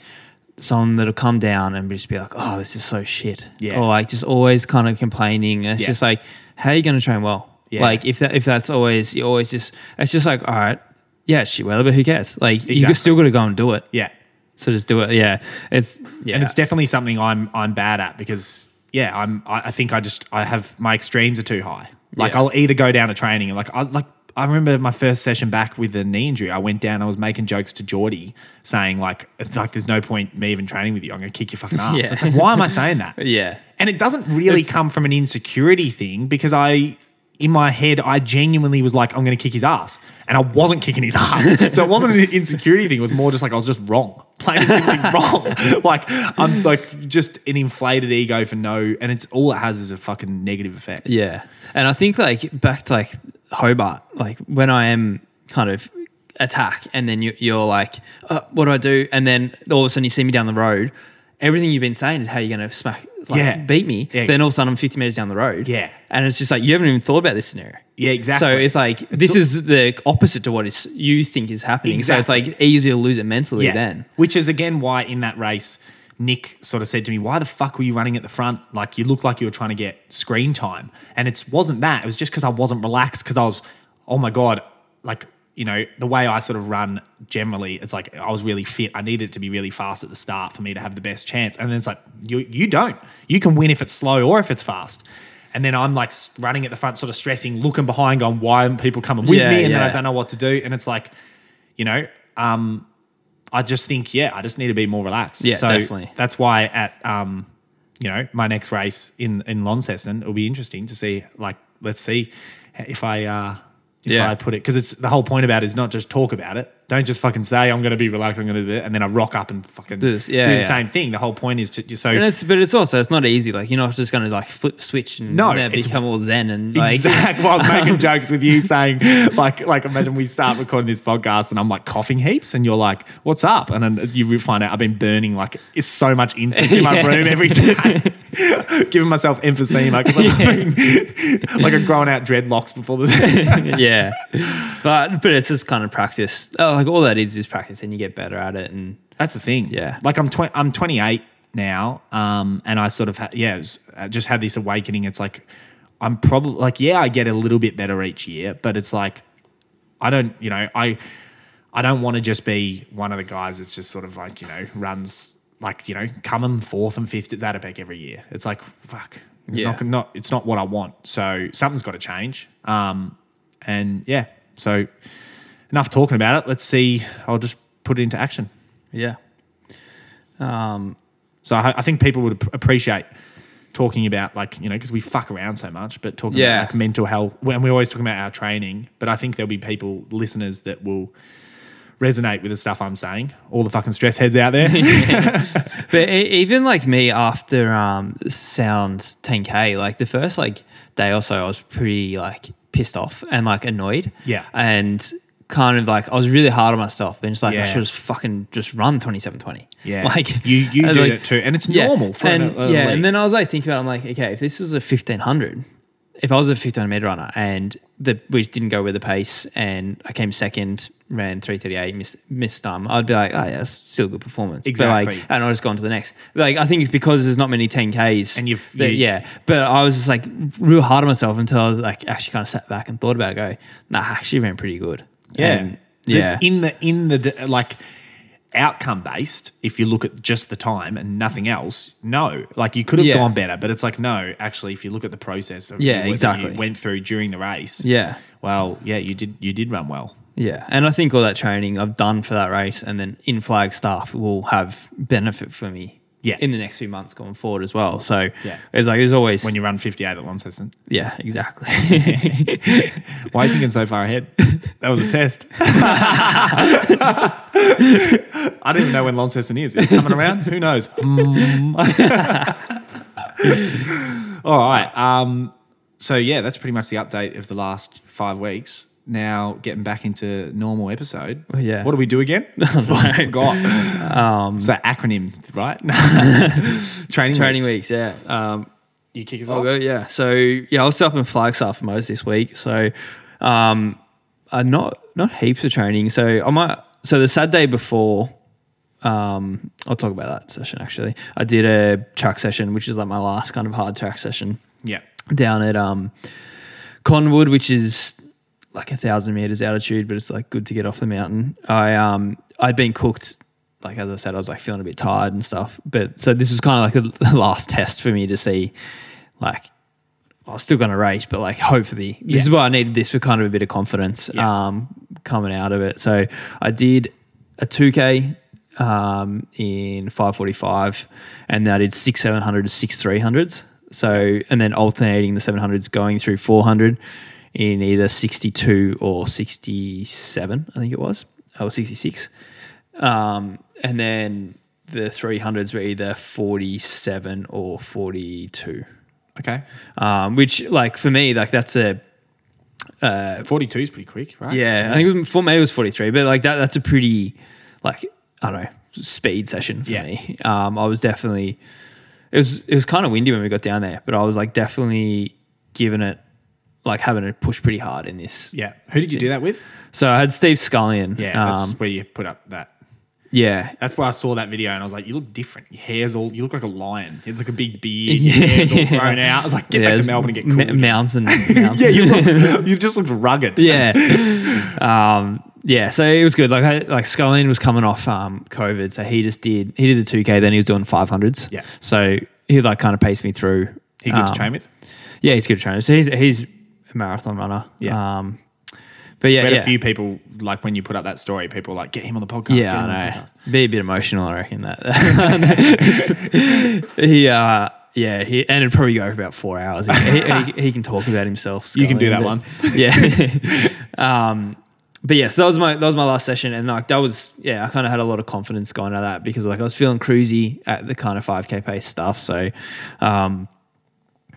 someone that'll come down and just be like, "Oh, this is so shit," Yeah. or like just always kind of complaining. And it's Yeah. just like, how are you going to train well? Yeah. Like if that if that's always you always just it's just like, all right, yeah, shit weather, but who cares? Like you Exactly. still got to go and do it. yeah So just do it. Yeah, it's yeah, and it's definitely something I'm I'm bad at because yeah I'm I, I think I just I have my extremes are too high. Like Yeah. I'll either go down to training and like I like I remember my first session back with the knee injury. I went down. I was making jokes to Geordie, saying like, "It's like there's no point me even training with you. I'm going to kick your fucking ass." Yeah. It's like, why am I saying that? yeah. And it doesn't really come from an insecurity thing because I, in my head, I genuinely was like, I'm going to kick his ass. And I wasn't kicking his ass. so it wasn't an insecurity thing. It was more just like I was just wrong. Plain and simply wrong. Like, I'm like just an inflated ego for no. And it's all it has is a fucking negative effect. Yeah. And I think like back to like Hobart, like when I am kind of attack and then you, you're like, uh, what do I do? And then all of a sudden you see me down the road. Everything you've been saying is how you're going to smack, like, Yeah. beat me. Yeah. Then all of a sudden I'm 50 meters down the road. Yeah. And it's just like, you haven't even thought about this scenario. Yeah, exactly. So it's like, this is the opposite to what is you think is happening. So it's like easier to lose it mentally then. Which is again why in that race, Nick sort of said to me, "Why the fuck were you running at the front? Like you look like you were trying to get screen time." And it wasn't that. It was just because I wasn't relaxed. Because I was, oh my god, like you know the way I sort of run generally, it's like I was really fit. I needed it to be really fast at the start for me to have the best chance. And then it's like you you don't. You can win if it's slow or if it's fast. And then I'm like running at the front, sort of stressing, looking behind, going, "Why aren't people coming with Yeah, me?" And then I don't know what to do. And it's like, you know, um, I just think, yeah, I just need to be more relaxed. Yeah, so definitely. That's why at, um, you know, my next race in in Launceston, it'll be interesting to see. Like, let's see if I uh, if Yeah. I put it because it's the whole point about it is not just talk about it. Don't just fucking say I'm going to be relaxed. I'm going to do it, and then I rock up and fucking Do this. Yeah, do the yeah. same thing. The whole point is to so And it's, but it's also it's not easy. Like you're not just going to like flip switch and No, it's- become all zen and like Exactly. Well, I was making jokes with you saying, like, like imagine we start recording this podcast and I'm like coughing heaps, and you're like, "What's up?" And then you will find out I've been burning like it's so much incense in my room every day, giving myself emphysema because I've been like a growing out dreadlocks before the. yeah. But but it's just kind of practice. Oh, like all that is is practice, and you get better at it. And That's the thing. Yeah. Like I'm tw- I'm 28 now, um, and I sort of ha- yeah, was, uh, just had this awakening. It's like I'm probably like yeah, I get a little bit better each year, but it's like I don't, you know, I I don't want to just be one of the guys that's just sort of like you know runs like you know coming fourth and fifth at Zatopek every year. It's like fuck. It's Yeah. not, not it's not what I want. So something's got to change. Um, and yeah, so enough talking about it. Let's see. I'll just put it into action. yeah. Um. So I, I think people would appreciate talking about like you know because we fuck around so much, but talking Yeah. about like mental health. When we're always talking about our training, but I think there'll be people listeners that will resonate with the stuff I'm saying. All the fucking stress heads out there. But even like me after um sound 10k, like the first like day or so, I was pretty like pissed off and like annoyed. Yeah. And kind of like I was really hard on myself and just like I should have fucking just run 2720. yeah, Like you you do like, it too, and it's yeah. normal for and, an, yeah, league. and then I was like thinking about, it, I'm like, okay, if this was a 1500, if I was a 1500 meter runner and the which didn't go with the pace, and I came second, ran 338, missed missed time, I'd be like, oh yeah, it's still a good performance. Exactly. like, and I'll just go on to the next. Like, I think it's because there's not many 10ks, And you've- that- you- yeah. But I was just like real hard on myself until I was like actually kind of sat back and thought about it. Go, nah, I actually ran pretty good. Yeah, yeah. In the in the like outcome based. If you look at just the time and nothing else, no, like you could have Yeah. gone better, but it's like no. Actually, if you look at the process of Yeah, what you exactly. went through during the race, yeah. Well, yeah, you did. You did run well. Yeah, and I think all that training I've done for that race and then in Flagstaff will have benefit for me. Yeah. in the next few months going forward as well. So Yeah. it's like there's always When you run 58 at Launceston. yeah, exactly. Why are you thinking so far ahead? That was a test. I don't even know when Launceston is. Is it coming around? Who knows? Mm. All right. Um, so, yeah, that's pretty much the update of the last five weeks. Now, getting back into normal episode. yeah. What do we do again? I forgot. um, It's that acronym, right? Training training weeks. weeks, yeah. Um, You kick us I'll off. go, yeah. So yeah, I was up in Flagstaff for most this week. So um uh, not not heaps of training. So I might so the Saturday before um I'll talk about that session actually. I did a track session, which is like my last kind of hard track session Yeah. down at um Cottonwood, which is like a thousand meters altitude, but it's like good to get off the mountain. I um I'd been cooked, like as I said, I was like feeling a bit tired and stuff. But so this was kind of like the last test for me to see, like I was still going to race, but like hopefully this is Yeah. why I needed this for kind of a bit of confidence Yeah. um coming out of it. So I did a two k. Um, in 545 and then I did six 700 to six 300s so and then alternating the 700s going through 400 in either 62 or 67, I think it was, or 66. Um, and then the 300s were either 47 or 42. Okay. Um, which, like, for me, like, that's a, 42 is pretty quick, right? yeah, I think it was, for me it was 43, but like, that that's a pretty, like, I don't know, speed session for Yeah. me. Um, I was definitely, it was, it was kind of windy when we got down there, but I was like, definitely giving it, like, having to push pretty hard in this. Yeah. Who did you do that with? So I had Steve Scullion. Yeah, that's Um, where you put up that. yeah. That's where I saw that video and I was like, you look different. Your hair's all, you look like a lion. You have like a big beard. Yeah. Your hair's all grown out. I was like, get yeah, back to Melbourne and get cool. again. mountain. mountain. yeah, you, look, you just looked rugged. yeah. Um, yeah, so it was good. Like, I, like Scullion was coming off um, COVID, so he just did he did the two k, then he was doing five hundreds. Yeah. so he like kind of paced me through. He good Um, to train with. Yeah, he's good to train. So he's he's marathon runner. Yeah. Um, but yeah, We had yeah. a few people, like when you put up that story, people were like, get him on the podcast. Yeah, him on the I know. Be a bit emotional, I reckon that. he, uh, yeah, he, and it'd probably go for about four hours. He, he, he, can talk about himself. You can do that but- Yeah. um, but yes, that was my that was my last session, and like that was yeah, I kind of had a lot of confidence going out of that because like I was feeling cruisy at the kind of five k pace stuff. So, um,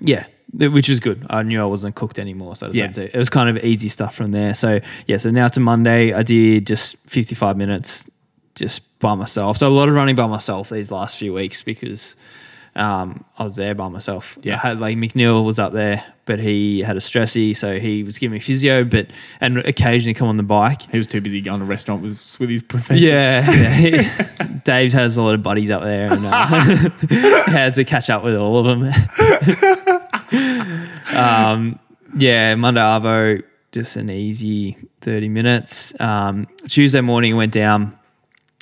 yeah, which was good. I knew I wasn't cooked anymore, so Yeah. it was kind of easy stuff from there. So yeah, so now to Monday, I did just fifty five minutes just by myself. So a lot of running by myself these last few weeks because um, I was there by myself. Yeah. I had like McNeill was up there, but he had a stressy, so he was giving me physio, but and occasionally come on the bike. He was too busy going to restaurant with with his professors. Yeah, yeah. He- Dave has a lot of buddies up there, and uh, had to catch up with all of them. um, yeah, Monday Arvo, just an easy thirty minutes. Um, Tuesday morning went down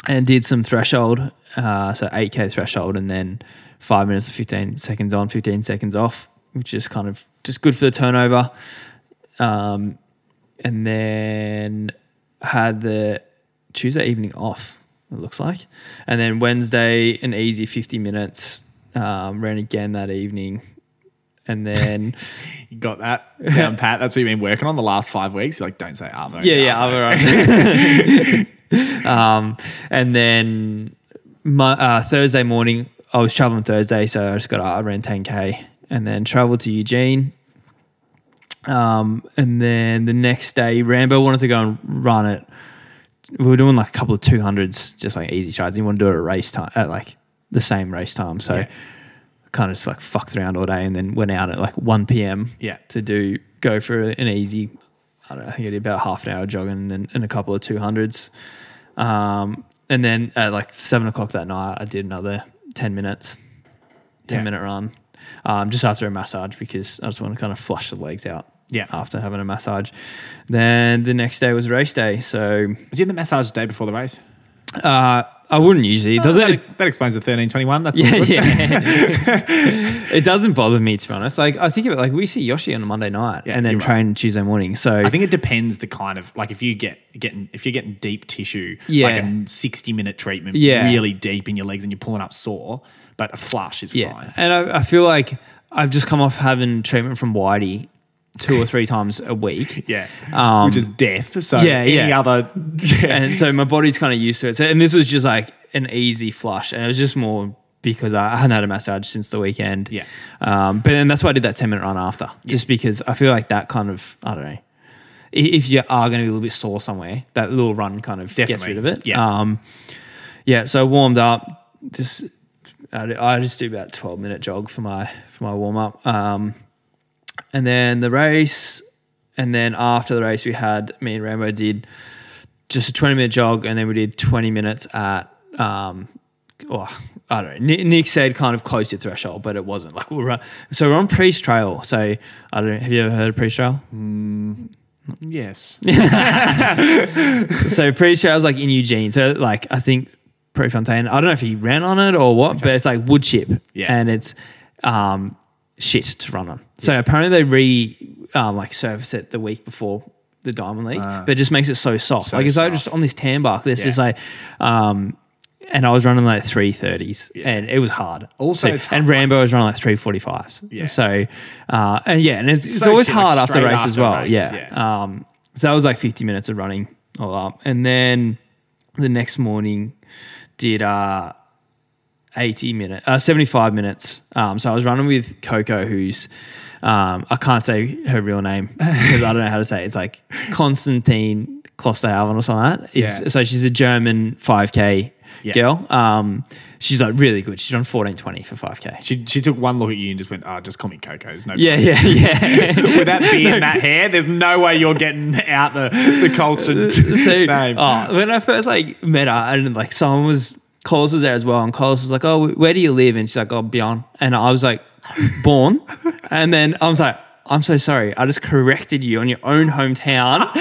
and did some threshold, uh, so eight k threshold, and then five minutes of fifteen seconds on, fifteen seconds off, which is kind of just good for the turnover. Um, and then had the Tuesday evening off. It looks like, and then Wednesday an easy fifty minutes. Um, ran again that evening, and then You got that down pat. That's what you've been working on the last five weeks. You're like, don't say Arvo. yeah, yeah, Arvo. other um, and then my, uh, Thursday morning, I was traveling Thursday, so I just got I ran 10k, and then traveled to Eugene. Um, and then the next day, Rambo wanted to go and run it. We were doing like a couple of two hundreds, just like easy strides. He wanted to do it at race time, at like the same race time. So Yeah. Kind of just like fucked around all day, and then went out at like one p.m. Yeah. to do go for an easy. I don't know. I think I did about half an hour jogging and then and a couple of two hundreds. Um, and then at like seven o'clock that night, I did another 10 minutes, 10 Yeah. minute run, um, just after a massage because I just want to kind of flush the legs out. Yeah. After having a massage. Then the next day was race day. So Was you in the massage the day before the race? uh, I wouldn't usually. It doesn't. that, that explains the thirteen twenty one. That's all yeah, good. yeah. it doesn't bother me to be honest. Like I think of it like we see Yoshi on a Monday night Yeah, and then you're right. train Tuesday morning. So I think it depends the kind of like if you get getting if you're getting deep tissue, Yeah. like a sixty minute treatment, Yeah. really deep in your legs and you're pulling up sore, but a flush is Yeah, fine. and I, I feel like I've just come off having treatment from Whitey two or three times a week. Yeah, Um, which is death. So yeah, any yeah. other, yeah. and so my body's kind of used to it. So, and this was just like an easy flush, and it was just more because I hadn't had a massage since the weekend. Yeah. Um, but then that's why I did that ten minute run after, just because I feel like that kind of I don't know. If you are going to be a little bit sore somewhere, that little run kind of gets rid of it. Yeah. Um, yeah. So warmed up. Just I, I just do about twelve minute jog for my for my warm up. Um, and then the race, and then after the race, we had me and Rambo did just a 20 minute jog, and then we did 20 minutes at, um, oh, I don't know. Nick, said kind of close to threshold, but it wasn't. Like we we're run, so we're on Pre's Trail. So I don't know. Have you ever heard of Pre's Trail? yes, so Pre's Trail's like in Eugene. So like I think Prefontaine. I don't know if he ran on it or what, but it's like wood chip, Yeah. and it's um, shit to run on. So apparently they re um, like surface it the week before the Diamond League, Ah. but it just makes it so soft. So like it's soft. just on this tan bark. This Yeah. is like. Um, and I was running like three thirties, and it was hard. Also, So- hard. and Rambo was running like three forty fives. Yeah. So, uh, and yeah, and it's, it's So always hard after race as well. race, yeah. yeah. Um, so that was like 50 minutes of running all up. And then the next morning did uh, 80 minutes, uh, 75 minutes. Um, so I was running with Coco, who's, um, I can't say her real name because I don't know how to say it. It's like Constantine Klosterhalfen or something like that. It's, Yeah. So she's a German 5K Yeah. girl. Um, she's like really good. She's on 1420 for 5K. she she took one look at you and just went, "Oh, just call me Coco." There's no Yeah, yeah, yeah. with that beard that hair, there's no way you're getting out the the culture so name. oh, when I first like met her, and like someone was Collis was there as well, and Collis was like, "Oh, where do you live?" And she's like, "Oh, beyond." And I was like, "Born," and then I was like. I'm so sorry. I just corrected you on your own hometown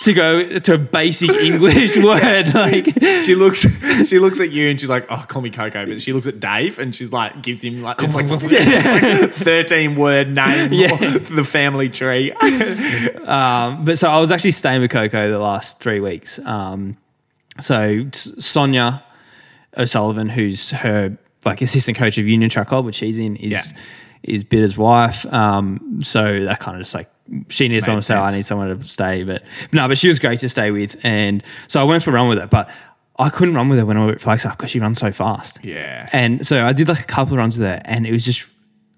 to go to a basic English word. Like, she looks she looks at you and she's like, "Oh, call me Coco," but she looks at Dave and she's like, gives him like this like, thirteen word name Yeah. for the family tree. Um, but so I was actually staying with Coco the last three weeks. Um, so Sonia O'Sullivan, who's her like assistant coach of Union Track Club, which she's in, is Yeah. is Bideau's wife. Um, so that kind of just like she needs someone to stay. I need someone to stay. But no, but she was great to stay with, and so I went for a run with her. But I couldn't run with her when I went at Flagstaff because she runs so fast. Yeah. And so I did like a couple of runs with her, and it was just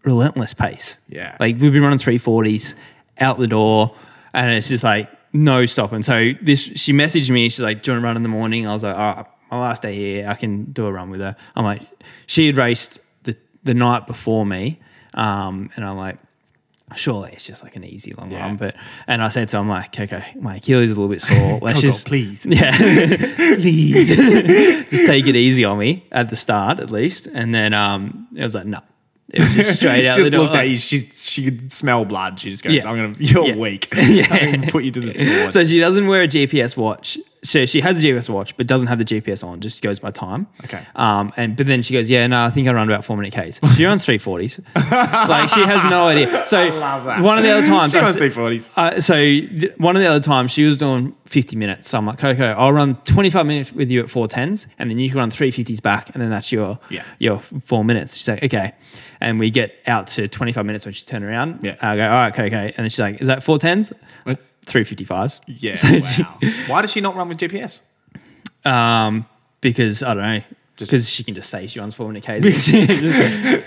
relentless pace. Yeah. Like we've been running three forties out the door, and it's just like no stopping. So this, she messaged me. She's like, "Do you want to run in the morning?" I was like, "All right, my last day here, I can do a run with her." I'm like, she had raced the the night before me, um, and I'm like. Surely it's just like an easy long Yeah. run, but and I said to him like, okay, my Achilles is a little bit sore. Let's Coco, just please. yeah, please, just take it easy on me at the start at least, and then um, it was like no, it was just straight out just the door. looked at you. She she could smell blood. She just goes, Yeah. "I'm gonna. You're Yeah. weak. Yeah. Put you to the sword." So she doesn't wear a GPS watch. So she has a GPS watch, but doesn't have the GPS on. Just goes by time. Okay. Um, and but then she goes, yeah, no, I think I run about four minute Ks. She runs three forties. like she has no idea. So love that. one of the other times, she I runs three forties. uh, so th- one of the other times she was doing 50 minutes. So I'm like, okay, I'll run 25 minutes with you at four tens, and then you can run three fifties back, and then that's your Yeah. your four minutes. She's like, okay, and we get out to 25 minutes when she turned around. Yeah. I go, all right, okay, okay, and then she's like, is that four tens? Three fifty fives. Yeah. So she- wow. Why does she not run with GPS? um, because I don't know, Just- because she can just say she runs four minute Ks.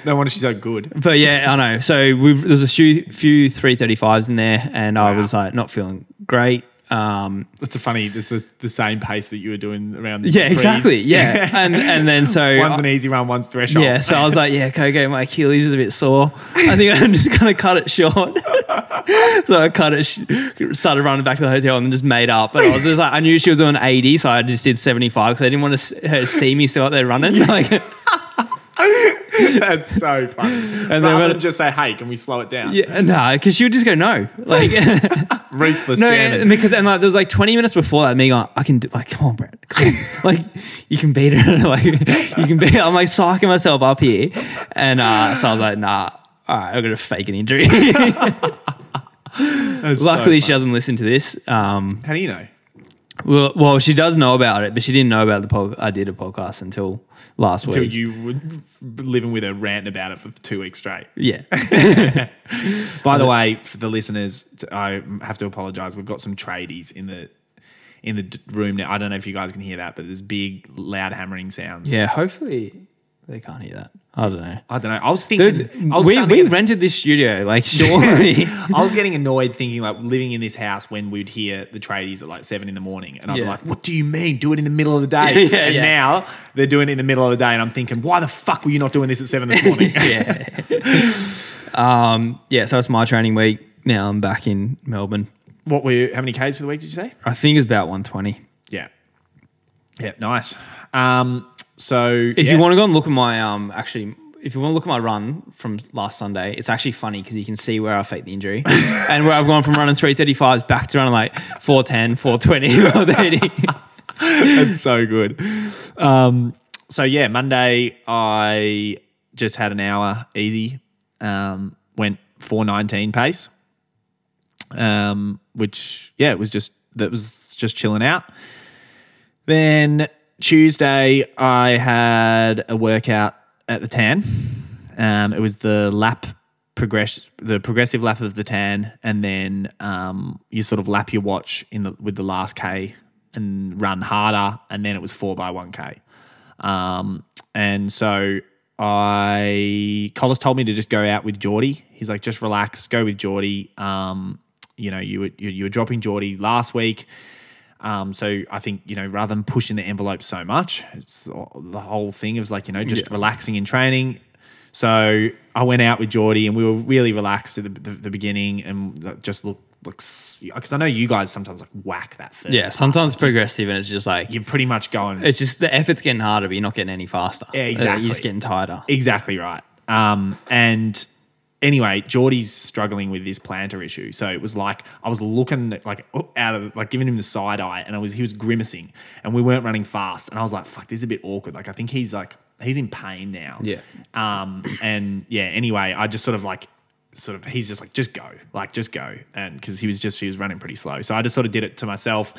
No wonder she's so good. But yeah, I know. So we've there's a few few three thirty fives in there, and I was like not feeling great. Um, It's a funny. It's the, the same pace that you were doing around. the yeah, threes. exactly. Yeah, and and then so one's an easy run, one's threshold. yeah, so I was like, yeah, okay, okay, my Achilles is a bit sore. I think I'm just gonna cut it short. so I cut it, sh- started running back to the hotel, and then just made up. But I was just like, I knew she was doing 80, so I just did 75 because I didn't want to s- her see me still out there running. Like, That's so funny. And then Rather when- than just say, "Hey, can we slow it down?" yeah, no, because she would just go no, like. Ruthless No, jamming. because and like there was like 20 minutes before that, me going, I can do like, come on, Brett, come on. like you can beat her, like you can beat. I'm like psyching myself up here, and uh, so I was like, nah, all right, I'm gonna fake an injury. That's so Luckily, she doesn't listen to this. Um, How do you know? Well, well, she does know about it, but she didn't know about the pod- I did a podcast until last Until week. you were living with her ranting about it for two weeks straight. yeah, By the way, for the listeners, I have to apologise. We've got some tradies in the in the d- room now. I don't know if you guys can hear that, but there's big, loud hammering sounds. yeah. Hopefully, they can't hear that. I don't know. I don't know. I was thinking. Dude, I was we we get- rented this studio. Like, surely. I was getting annoyed thinking like living in this house when we'd hear the tradies at like seven in the morning, and I'd be like, "What do you mean? Do it in the middle of the day?" Yeah, and yeah. now they're doing it in the middle of the day, and I'm thinking, "Why the fuck were you not doing this at seven this morning?" yeah. um, yeah, so it's my training week. Now I'm back in Melbourne. what were you? How many k's for the week did you say? I think it's about 120. Yeah, yeah, nice. Um, so If you want to go and look at my um, actually, if you want to look at my run from last Sunday, it's actually funny because you can see where I faked the injury and where I've gone from running 335s back to running like 410, 420, 430. That's so good. Um, so yeah, Monday I just had an hour easy. Um, went four nineteen pace. Um, which yeah, it was just that was just chilling out. Then Tuesday I had a workout at the tan. Um, it was the lap progress the progressive lap of the tan, and then um, you sort of lap your watch in the with the last k and run harder, and then it was four by one k. Um, and so I Collis told me to just go out with Geordie. He's like, just relax, go with Geordie. Um, you know, you were you, were dropping Geordie last week. Um, so I think you know, rather than pushing the envelope so much, it's the whole thing is like you know just relaxing in training. So I went out with Geordie and we were really relaxed at the, the, the beginning and just look looks because I know you guys sometimes like whack that first. yeah, part. sometimes progressive and it's just like, you're pretty much going it's just the effort's getting harder, but you're not getting any faster. Yeah, exactly. You're just getting tighter. Exactly right. Um, and anyway, Geordie's struggling with this planter issue. So it was like I was looking like out of like giving him the side eye, and I was he was grimacing, and we weren't running fast, and I was like, "Fuck, this is a bit awkward." Like I think he's like he's in pain now. Yeah. Um, and yeah. Anyway, I just sort of like. Sort of, he's just like, just go, like, just go, and because he was just, he was running pretty slow, so I just sort of did it to myself.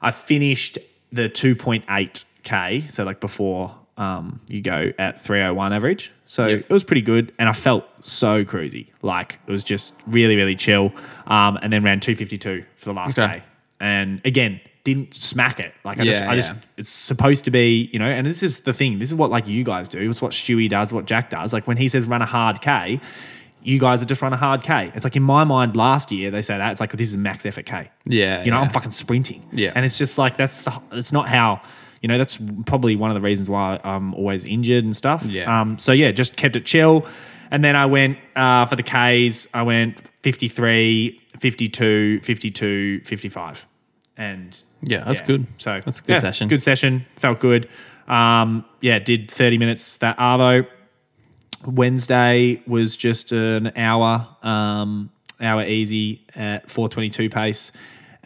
I finished the two point eight k, so like before um, you go at 301 average. So Yeah. it was pretty good. And I felt so cruisy. Like it was just really, really chill. Um, and then ran 252 for the last Okay. day. And again, didn't smack it. Like I just, Yeah, I just, it's supposed to be, you know, and this is the thing. This is what like you guys do. It's what Stewie does, what Jack does. Like when he says run a hard K, you guys are just run a hard K. It's like in my mind last year, they say that. It's like, this is max effort K. Yeah, You know, yeah. I'm fucking sprinting. Yeah. And it's just like, that's, the, it's not how, you know, that's probably one of the reasons why I'm always injured and stuff. Yeah. Um, so yeah, just kept it chill. And then I went uh, for the Ks, I went 53, 52, 52, 55. And Yeah, that's good. So That's a good yeah, session. Good session. Felt good. Um, yeah, did 30 minutes that Arvo. Wednesday was just an hour, um, hour easy at 422 pace.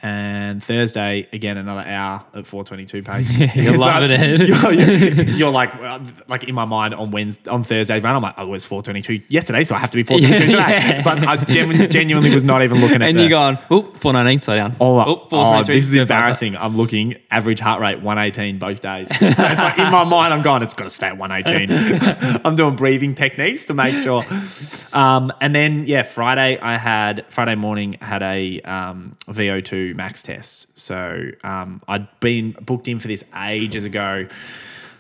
And Thursday, again, another hour at 422 pace. You're loving like- it. You're, you're- you're like, well, like in my mind on Wednesday, on Thursday run, I'm like, oh, it was 422 yesterday, so I have to be 422 today. Yeah. It's like I genu- genuinely was not even looking at it. And the, you're going, oh, 419, slow down. Oh, oh, oh, 423, this is faster. embarrassing. I'm looking average heart rate 118 both days. So it's like in my mind, I'm going, it's got to stay at 118. I'm doing breathing techniques to make sure. Um, and then yeah, Friday I had Friday morning had a um, VO2 max test. So um, I'd been booked in for this ages ago.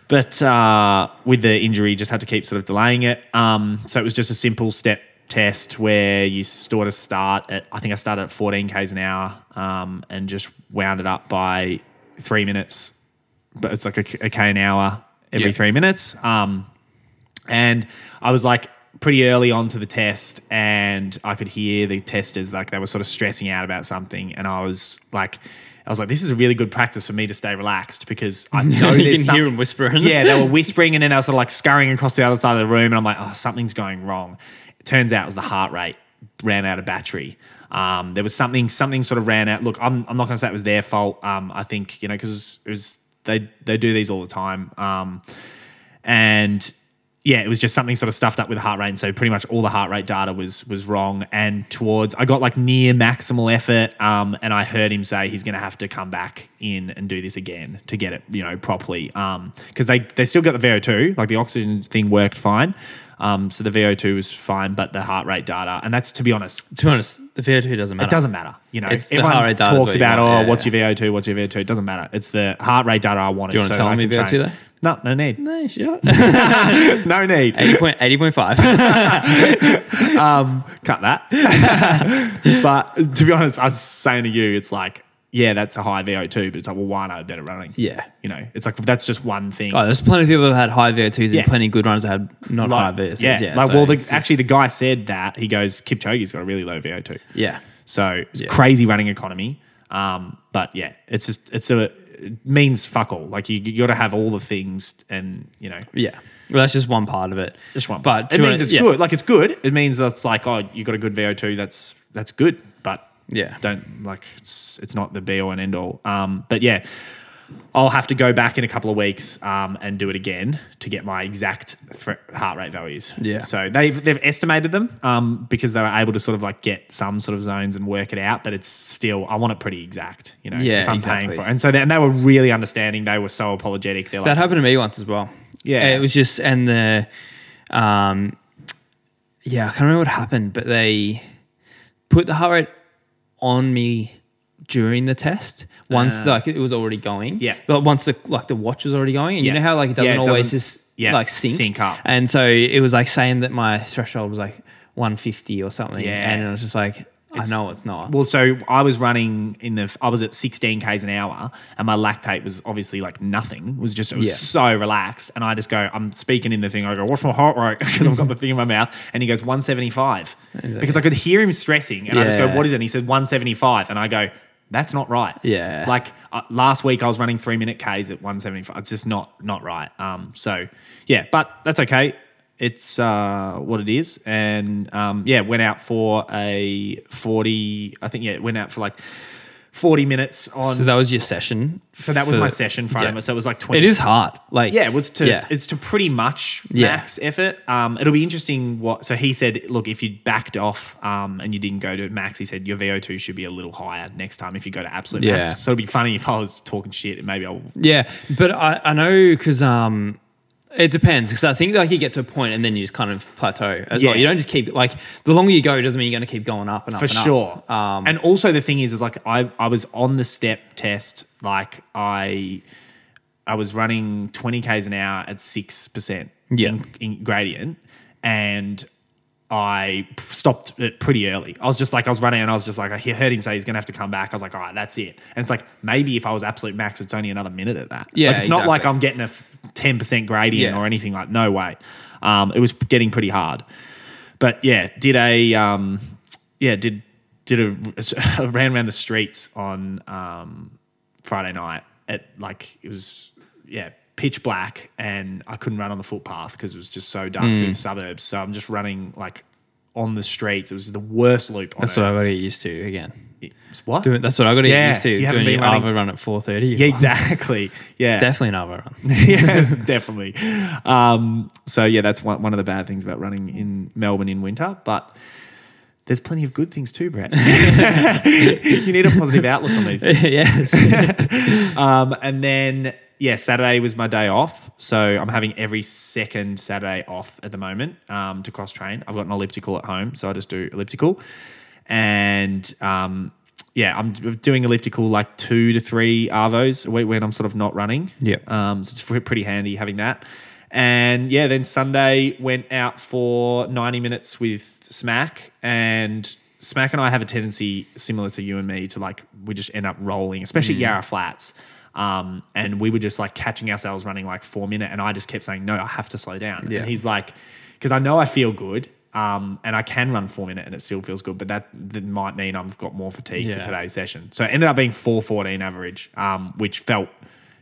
But uh, with the injury, just had to keep sort of delaying it. Um, so it was just a simple step test where you sort of start at, I think I started at 14 Ks an hour um, and just wound it up by three minutes. But it's like a, a K an hour every Yeah. three minutes. Um, and I was like pretty early on to the test and I could hear the testers like they were sort of stressing out about something and I was like I was like this is a really good practice for me to stay relaxed because I know you there's can hear them whispering. yeah, they were whispering and then they were sort of like scurrying across the other side of the room and I'm like oh something's going wrong. It turns out it was the heart rate ran out of battery. Um, there was something something sort of ran out. Look, I'm, I'm not going to say it was their fault. Um, I think you know because it was they they do these all the time. Um, and yeah, it was just something sort of stuffed up with the heart rate, and so pretty much all the heart rate data was was wrong. And towards, I got like near maximal effort, um, and I heard him say he's going to have to come back in and do this again to get it, you know, properly. Um, because they they still got the VO2, like the oxygen thing worked fine. Um, so the VO2 was fine, but the heart rate data, and that's to be honest, To be honest, the VO2 doesn't matter. it doesn't matter. You know, It's the everyone heart rate data talks about, want, oh, yeah, what's yeah. your VO2? What's your VO2? It doesn't matter. It's the heart rate data I wanted. Do you wanna so tell me VO2 though? No, no need. No, sure. no need. 80 point, 80.5. Cut that. but to be honest, I was saying to you, it's like, yeah, that's a high VO2, but it's like, well, why not better running? yeah. You know, it's like, that's just one thing. Oh, there's plenty of people that had high VO2s Yeah. and plenty of good runners that had not Like, high VO2s. yeah. Yeah. like, so well, the, just- actually, the guy said that. He goes, Kipchoge's got a really low VO2. yeah. So it's Yeah. crazy running economy. Um, but yeah, it's just it's a it means fuck all. Like you, you got to have all the things, and you know, Yeah. Well, that's just one part of it. just one. But it means it's yeah. good. Like it's good. It means that's like oh, you got a good VO2. That's that's good. But Yeah. don't like it's it's not the be all and end all. Um, but yeah. I'll have to go back in a couple of weeks um, and do it again to get my exact heart rate values. Yeah. So they've they've estimated them um, because they were able to sort of like get some sort of zones and work it out, but it's still I want it pretty exact. You know, Yeah, if I'm exactly. paying for it. And so they, and they were really understanding. They were so apologetic. They're like, That happened to me once as well. Yeah. It was just, and the, um, yeah, I can't remember what happened, but they put the heart rate on me during the test once Uh, like it was already going. Yeah. But once the like the watch was already going, and Yeah. you know how like it doesn't Yeah, it always doesn't- just yeah, like sync, sync up. And so it was like saying that my threshold was like 150 or something. Yeah. And I was just like, It's- I know it's not. Well, so I was running in the, I was at 16 Ks an hour and my lactate was obviously like nothing. It was just, it was Yeah. so relaxed. And I just go, I'm speaking in the thing. I go, what's my heart rate? Because I've got the thing in my mouth. And he goes, 175. Because I could hear him stressing. And I just go, what is it? And he said, 175. And I go, that's not right. Yeah. Like uh, last week I was running three minute Ks at 175. It's just not, not right. Um, so yeah, but that's okay. It's uh, what it is, and um, yeah, went out for a forty. I think yeah, it went out for like forty minutes on. so that was your session. So that was for- my session Friday. yeah. So it was like twenty. It is hard. Like Yeah, it was to Yeah. it's to pretty much Yeah. max effort. Um, it'll be interesting what. So he said, look, if you backed off um, and you didn't go to max, he said your VO two should be a little higher next time if you go to absolute Yeah. max. So it'd be funny if I was talking shit and maybe I'll. Yeah, but I, I know because um, It depends because I think like you get to a point and then you just kind of plateau as well. You don't just keep like the longer you go doesn't mean you're going to keep going up and up for and up. sure. Um, and also the thing is, is like I I was on the step test, like I I was running twenty k's an hour at six percent Yeah. in, in gradient, and I stopped it pretty early. I was just like, I was running and I was just like, I heard him say he's gonna have to come back. I was like, all right, that's it. And it's like maybe if I was absolute max, it's only another minute at that. Yeah, like, it's not like. I'm getting a ten percent gradient Yeah. or anything like. No way. Um, it was getting pretty hard but yeah, did a um, yeah did did a ran around the streets on um, Friday night at like it was yeah pitch black and I couldn't run on the footpath because it was just so dark through the suburbs. So I'm just running like on the streets. It was the worst loop. On that's what I got to get used to again. It's what? Doing, that's what I got to Yeah, get used to. you haven't doing been running- run at four thirty. yeah, exactly. Yeah, definitely an Ava run. yeah, definitely. Um, so yeah, that's one, one of the bad things about running in Melbourne in winter, but there's plenty of good things too, Brett. you need a positive outlook on these things. yes. Um, and then yeah, Saturday was my day off, so I'm having every second Saturday off at the moment um, to cross train. I've got an elliptical at home, so I just do elliptical, and um, yeah, I'm doing elliptical like two to three arvos a week when I'm sort of not running. Yeah, Um, so it's pretty handy having that. And yeah, then Sunday went out for 90 minutes with Smack. And Smack and I have a tendency, similar to you and me, to like, we just end up rolling, especially Mm. Yarra Flats. Um, and we were just like catching ourselves running like four minute. And I just kept saying, no, I have to slow down. Yeah. And he's like, because I know I feel good. Um, and I can run four minute and it still feels good, but that, that might mean I've got more fatigue Yeah. for today's session. So it ended up being 414 average, um, which felt,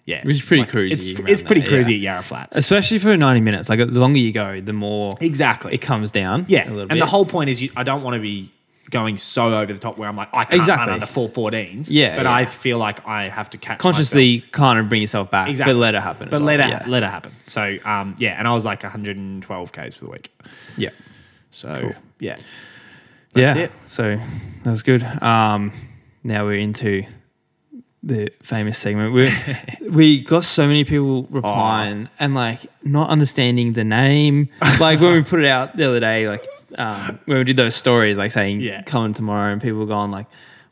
yeah. Which is pretty like, cruisy It's, it's pretty there, cruisy yeah. at Yarra Flats. Especially for ninety minutes. Like the longer you go, the more Exactly. it comes down. yeah. a little And bit. the whole point is you, I don't want to be going so over the top where I'm like, I can't Exactly. run under 414s. Yeah, But yeah. I feel like I have to catch consciously kind of bring yourself back, Exactly. but let it happen. But well. let it, yeah. let it happen. So, um, yeah. And I was like 112 Ks for the week. yeah. So, yeah. That's yeah. it. So that was good. Um, now we're into the famous segment. We we got so many people replying and like not understanding the name. Like when we put it out the other day, like um, when we did those stories, like saying Yeah. coming tomorrow, and people were going like.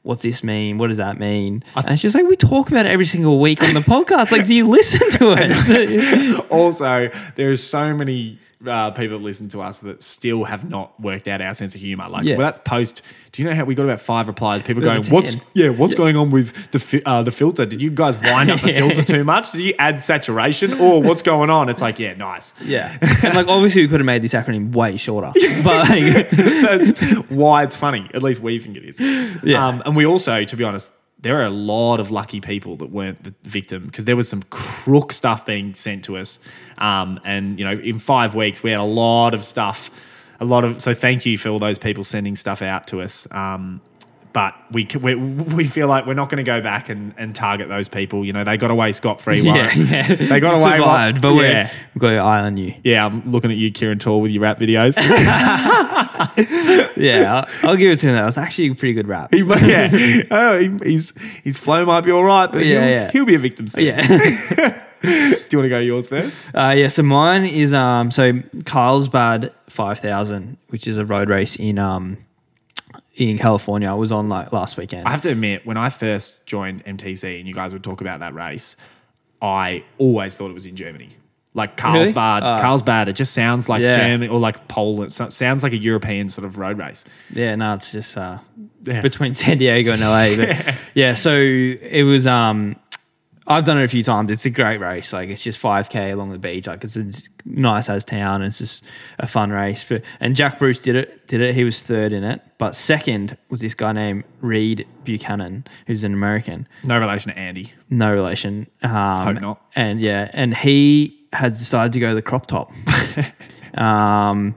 What's this mean? What does that mean? and it's just like we talk about it every single week on the podcast. Like, do you listen to us? also, there's so many uh, people that listen to us that still have not worked out our sense of humor. Like Yeah. that post, do you know how we got about five replies? People going, "What's yeah? What's going on with the fi- uh, the filter? Did you guys wind up the filter too much? Did you add saturation, or what's going on?" It's like, yeah, nice. yeah, and like obviously we could have made this acronym way shorter, but like, That's why it's funny. At least we think it is. Yeah. Um, and we also, to be honest, there are a lot of lucky people that weren't the victim because there was some crook stuff being sent to us. Um, and you know, in five weeks, we had a lot of stuff. A lot of so thank you for all those people sending stuff out to us. Um, but we, we we feel like we're not going to go back and, and target those people. You know, they got away scot free. yeah, yeah, they got away. survived, but yeah. we're, we've got your eye on you. yeah, I'm looking at you, Kieran Tall, with your rap videos. Yeah, I'll, I'll give it to him. That was actually a pretty good rap. He yeah. Oh, he, he's his flow might be all right, but Yeah, he'll, yeah. he'll be a victim soon. Yeah, Do you want to go yours first? uh, yeah. So mine is um. So Carlsbad Five Thousand, which is a road race in um in California. I was on like last weekend. I have to admit, when I first joined MTC and you guys would talk about that race, I always thought it was in Germany. Like Really? Carlsbad, Ah. Carlsbad, it just sounds like Yeah. Germany or like Poland. So it sounds like a European sort of road race. Yeah, no, it's just uh, Yeah. between San Diego and LA. But yeah, so it was. Um, I've done it a few times. It's a great race. Like it's just 5k along the beach. Like it's a nice as town. It's just a fun race. But and Jack Bruce did it. Did it. He was third in it. But second was this guy named Reid Buchanan, who's an American. No relation to Andy. No relation. Um, Hope not. And yeah, and he had decided to go the crop top. um,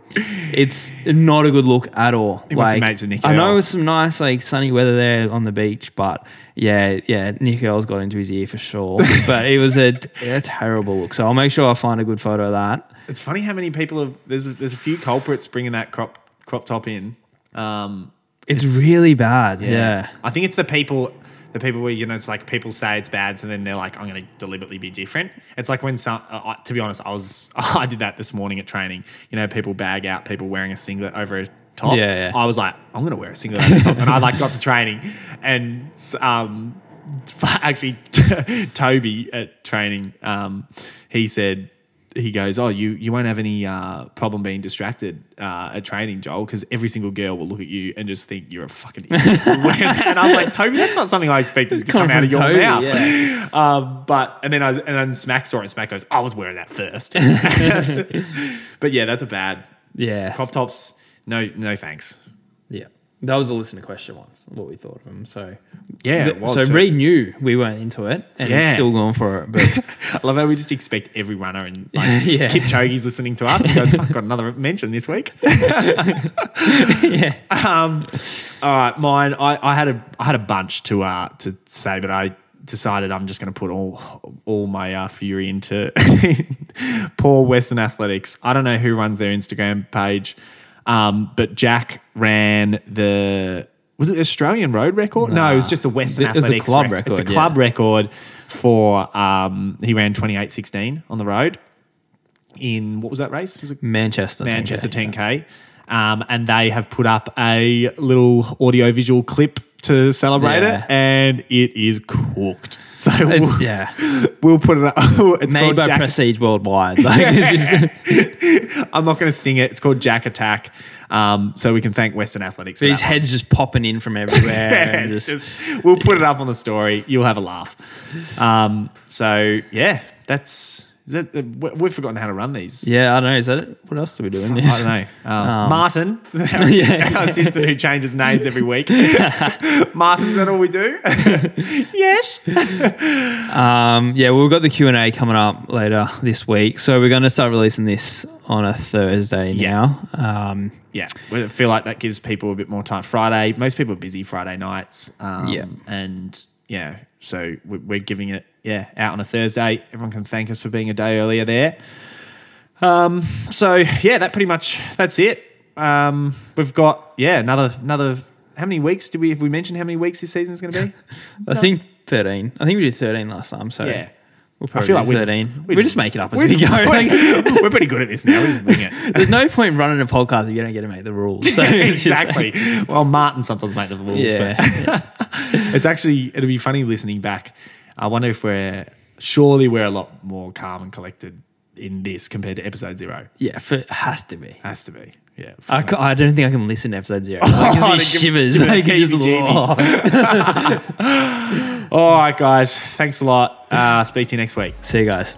it's not a good look at all. He mates with Nick I know it was some nice like sunny weather there on the beach, but yeah, yeah, Nick Earl's got into his ear for sure. but it was a, a terrible look. So I'll make sure I find a good photo of that. It's funny how many people have. There's a, there's a few culprits bringing that crop crop top in. Um, It's, really bad. Yeah. I think it's the people. The people where you know it's like people say it's bad, so then they're like, I'm going to deliberately be different. It's like when some, uh, to be honest, I was I did that this morning at training. You know, people bag out people wearing a singlet over a top. Yeah, yeah. I was like, I'm going to wear a singlet over top, and I like got to training, and um, actually Toby at training, um, he said he goes, "Oh, you you won't have any uh, problem being distracted uh, at training, Joel, because every single girl will look at you and just think you're a fucking idiot." for wearing that." and I'm like, Toby, that's not something I expected to come out of your Toby, mouth. yeah. Um, but and then I was, and then Smack saw it. and Smack goes, "I was wearing that first. but yeah, that's a bad Yeah. crop tops. No, no thanks. Yeah. That was a listener question once, what we thought of them. So Yeah, Th- it was so too. Reid knew we weren't into it and Yeah. he's still going for it. But I love how we just expect every runner and like Yeah. Kipchoge's listening to us and goes, Fuck, got another mention this week. yeah. Um, all right, mine. I, I had a I had a bunch to uh to say, but I decided I'm just going to put all all my uh, fury into poor Western Athletics. I don't know who runs their Instagram page, um, but Jack ran the was it the Australian road record? No, it was just the Western It the Athletics club rec- it's record, the yeah. club record for um he ran 28.16 on the road in what was that race? Was it Manchester. Manchester 10K. Um, and they have put up a little audiovisual clip to celebrate Yeah. it, and it is cooked. So It's, yeah. We'll put it up. It's Made called by Jack, Prestige Worldwide. Like, just, I'm not going to sing it. It's called Jack Attack. Um, so we can thank Western Athletics. for his that. head's just popping in from everywhere. Yeah, just, just- we'll put it up on the story. You'll have a laugh. Um, so yeah, that's is that, uh, we- we've forgotten how to run these. yeah, I don't know. Is that it? What else do we do in this? I don't know. Um, Um, Martin, our, Yeah. our assistant who changes names every week. Martin, is that all we do? yes. Um, yeah, well, we've got the Q and A coming up later this week, so we're going to start releasing this on a Thursday Yeah. now. Um, Yeah, we feel like that gives people a bit more time. Friday, most people are busy Friday nights. Um, Yeah. And yeah, so we- we're giving it, yeah, out on a Thursday. Everyone can thank us for being a day earlier there. Um, so yeah, that pretty much, that's it. Um, we've got, yeah, another, another, how many weeks did we, have we mentioned how many weeks this season is going to be? I think thirteen. I think we did thirteen last time. So Yeah. We'll I probably feel like do we just- thirteen. we We, just- just make it up as We're, we go. Like, we're pretty good at this now. We just wing it. there's no point running a podcast if you don't get to make the rules. So just like- exactly. well, Martin sometimes makes the rules. yeah. But it's actually it'll be funny listening back. I wonder if we're surely we're a lot more calm and collected in this compared to episode zero. yeah, for, it has to be. Has to be. Yeah. I, ca- I don't think I can listen to episode zero. Like, it gives me shivers. give it Like, it just-. All right, guys. Thanks a lot. Uh, speak to you next week. See you guys.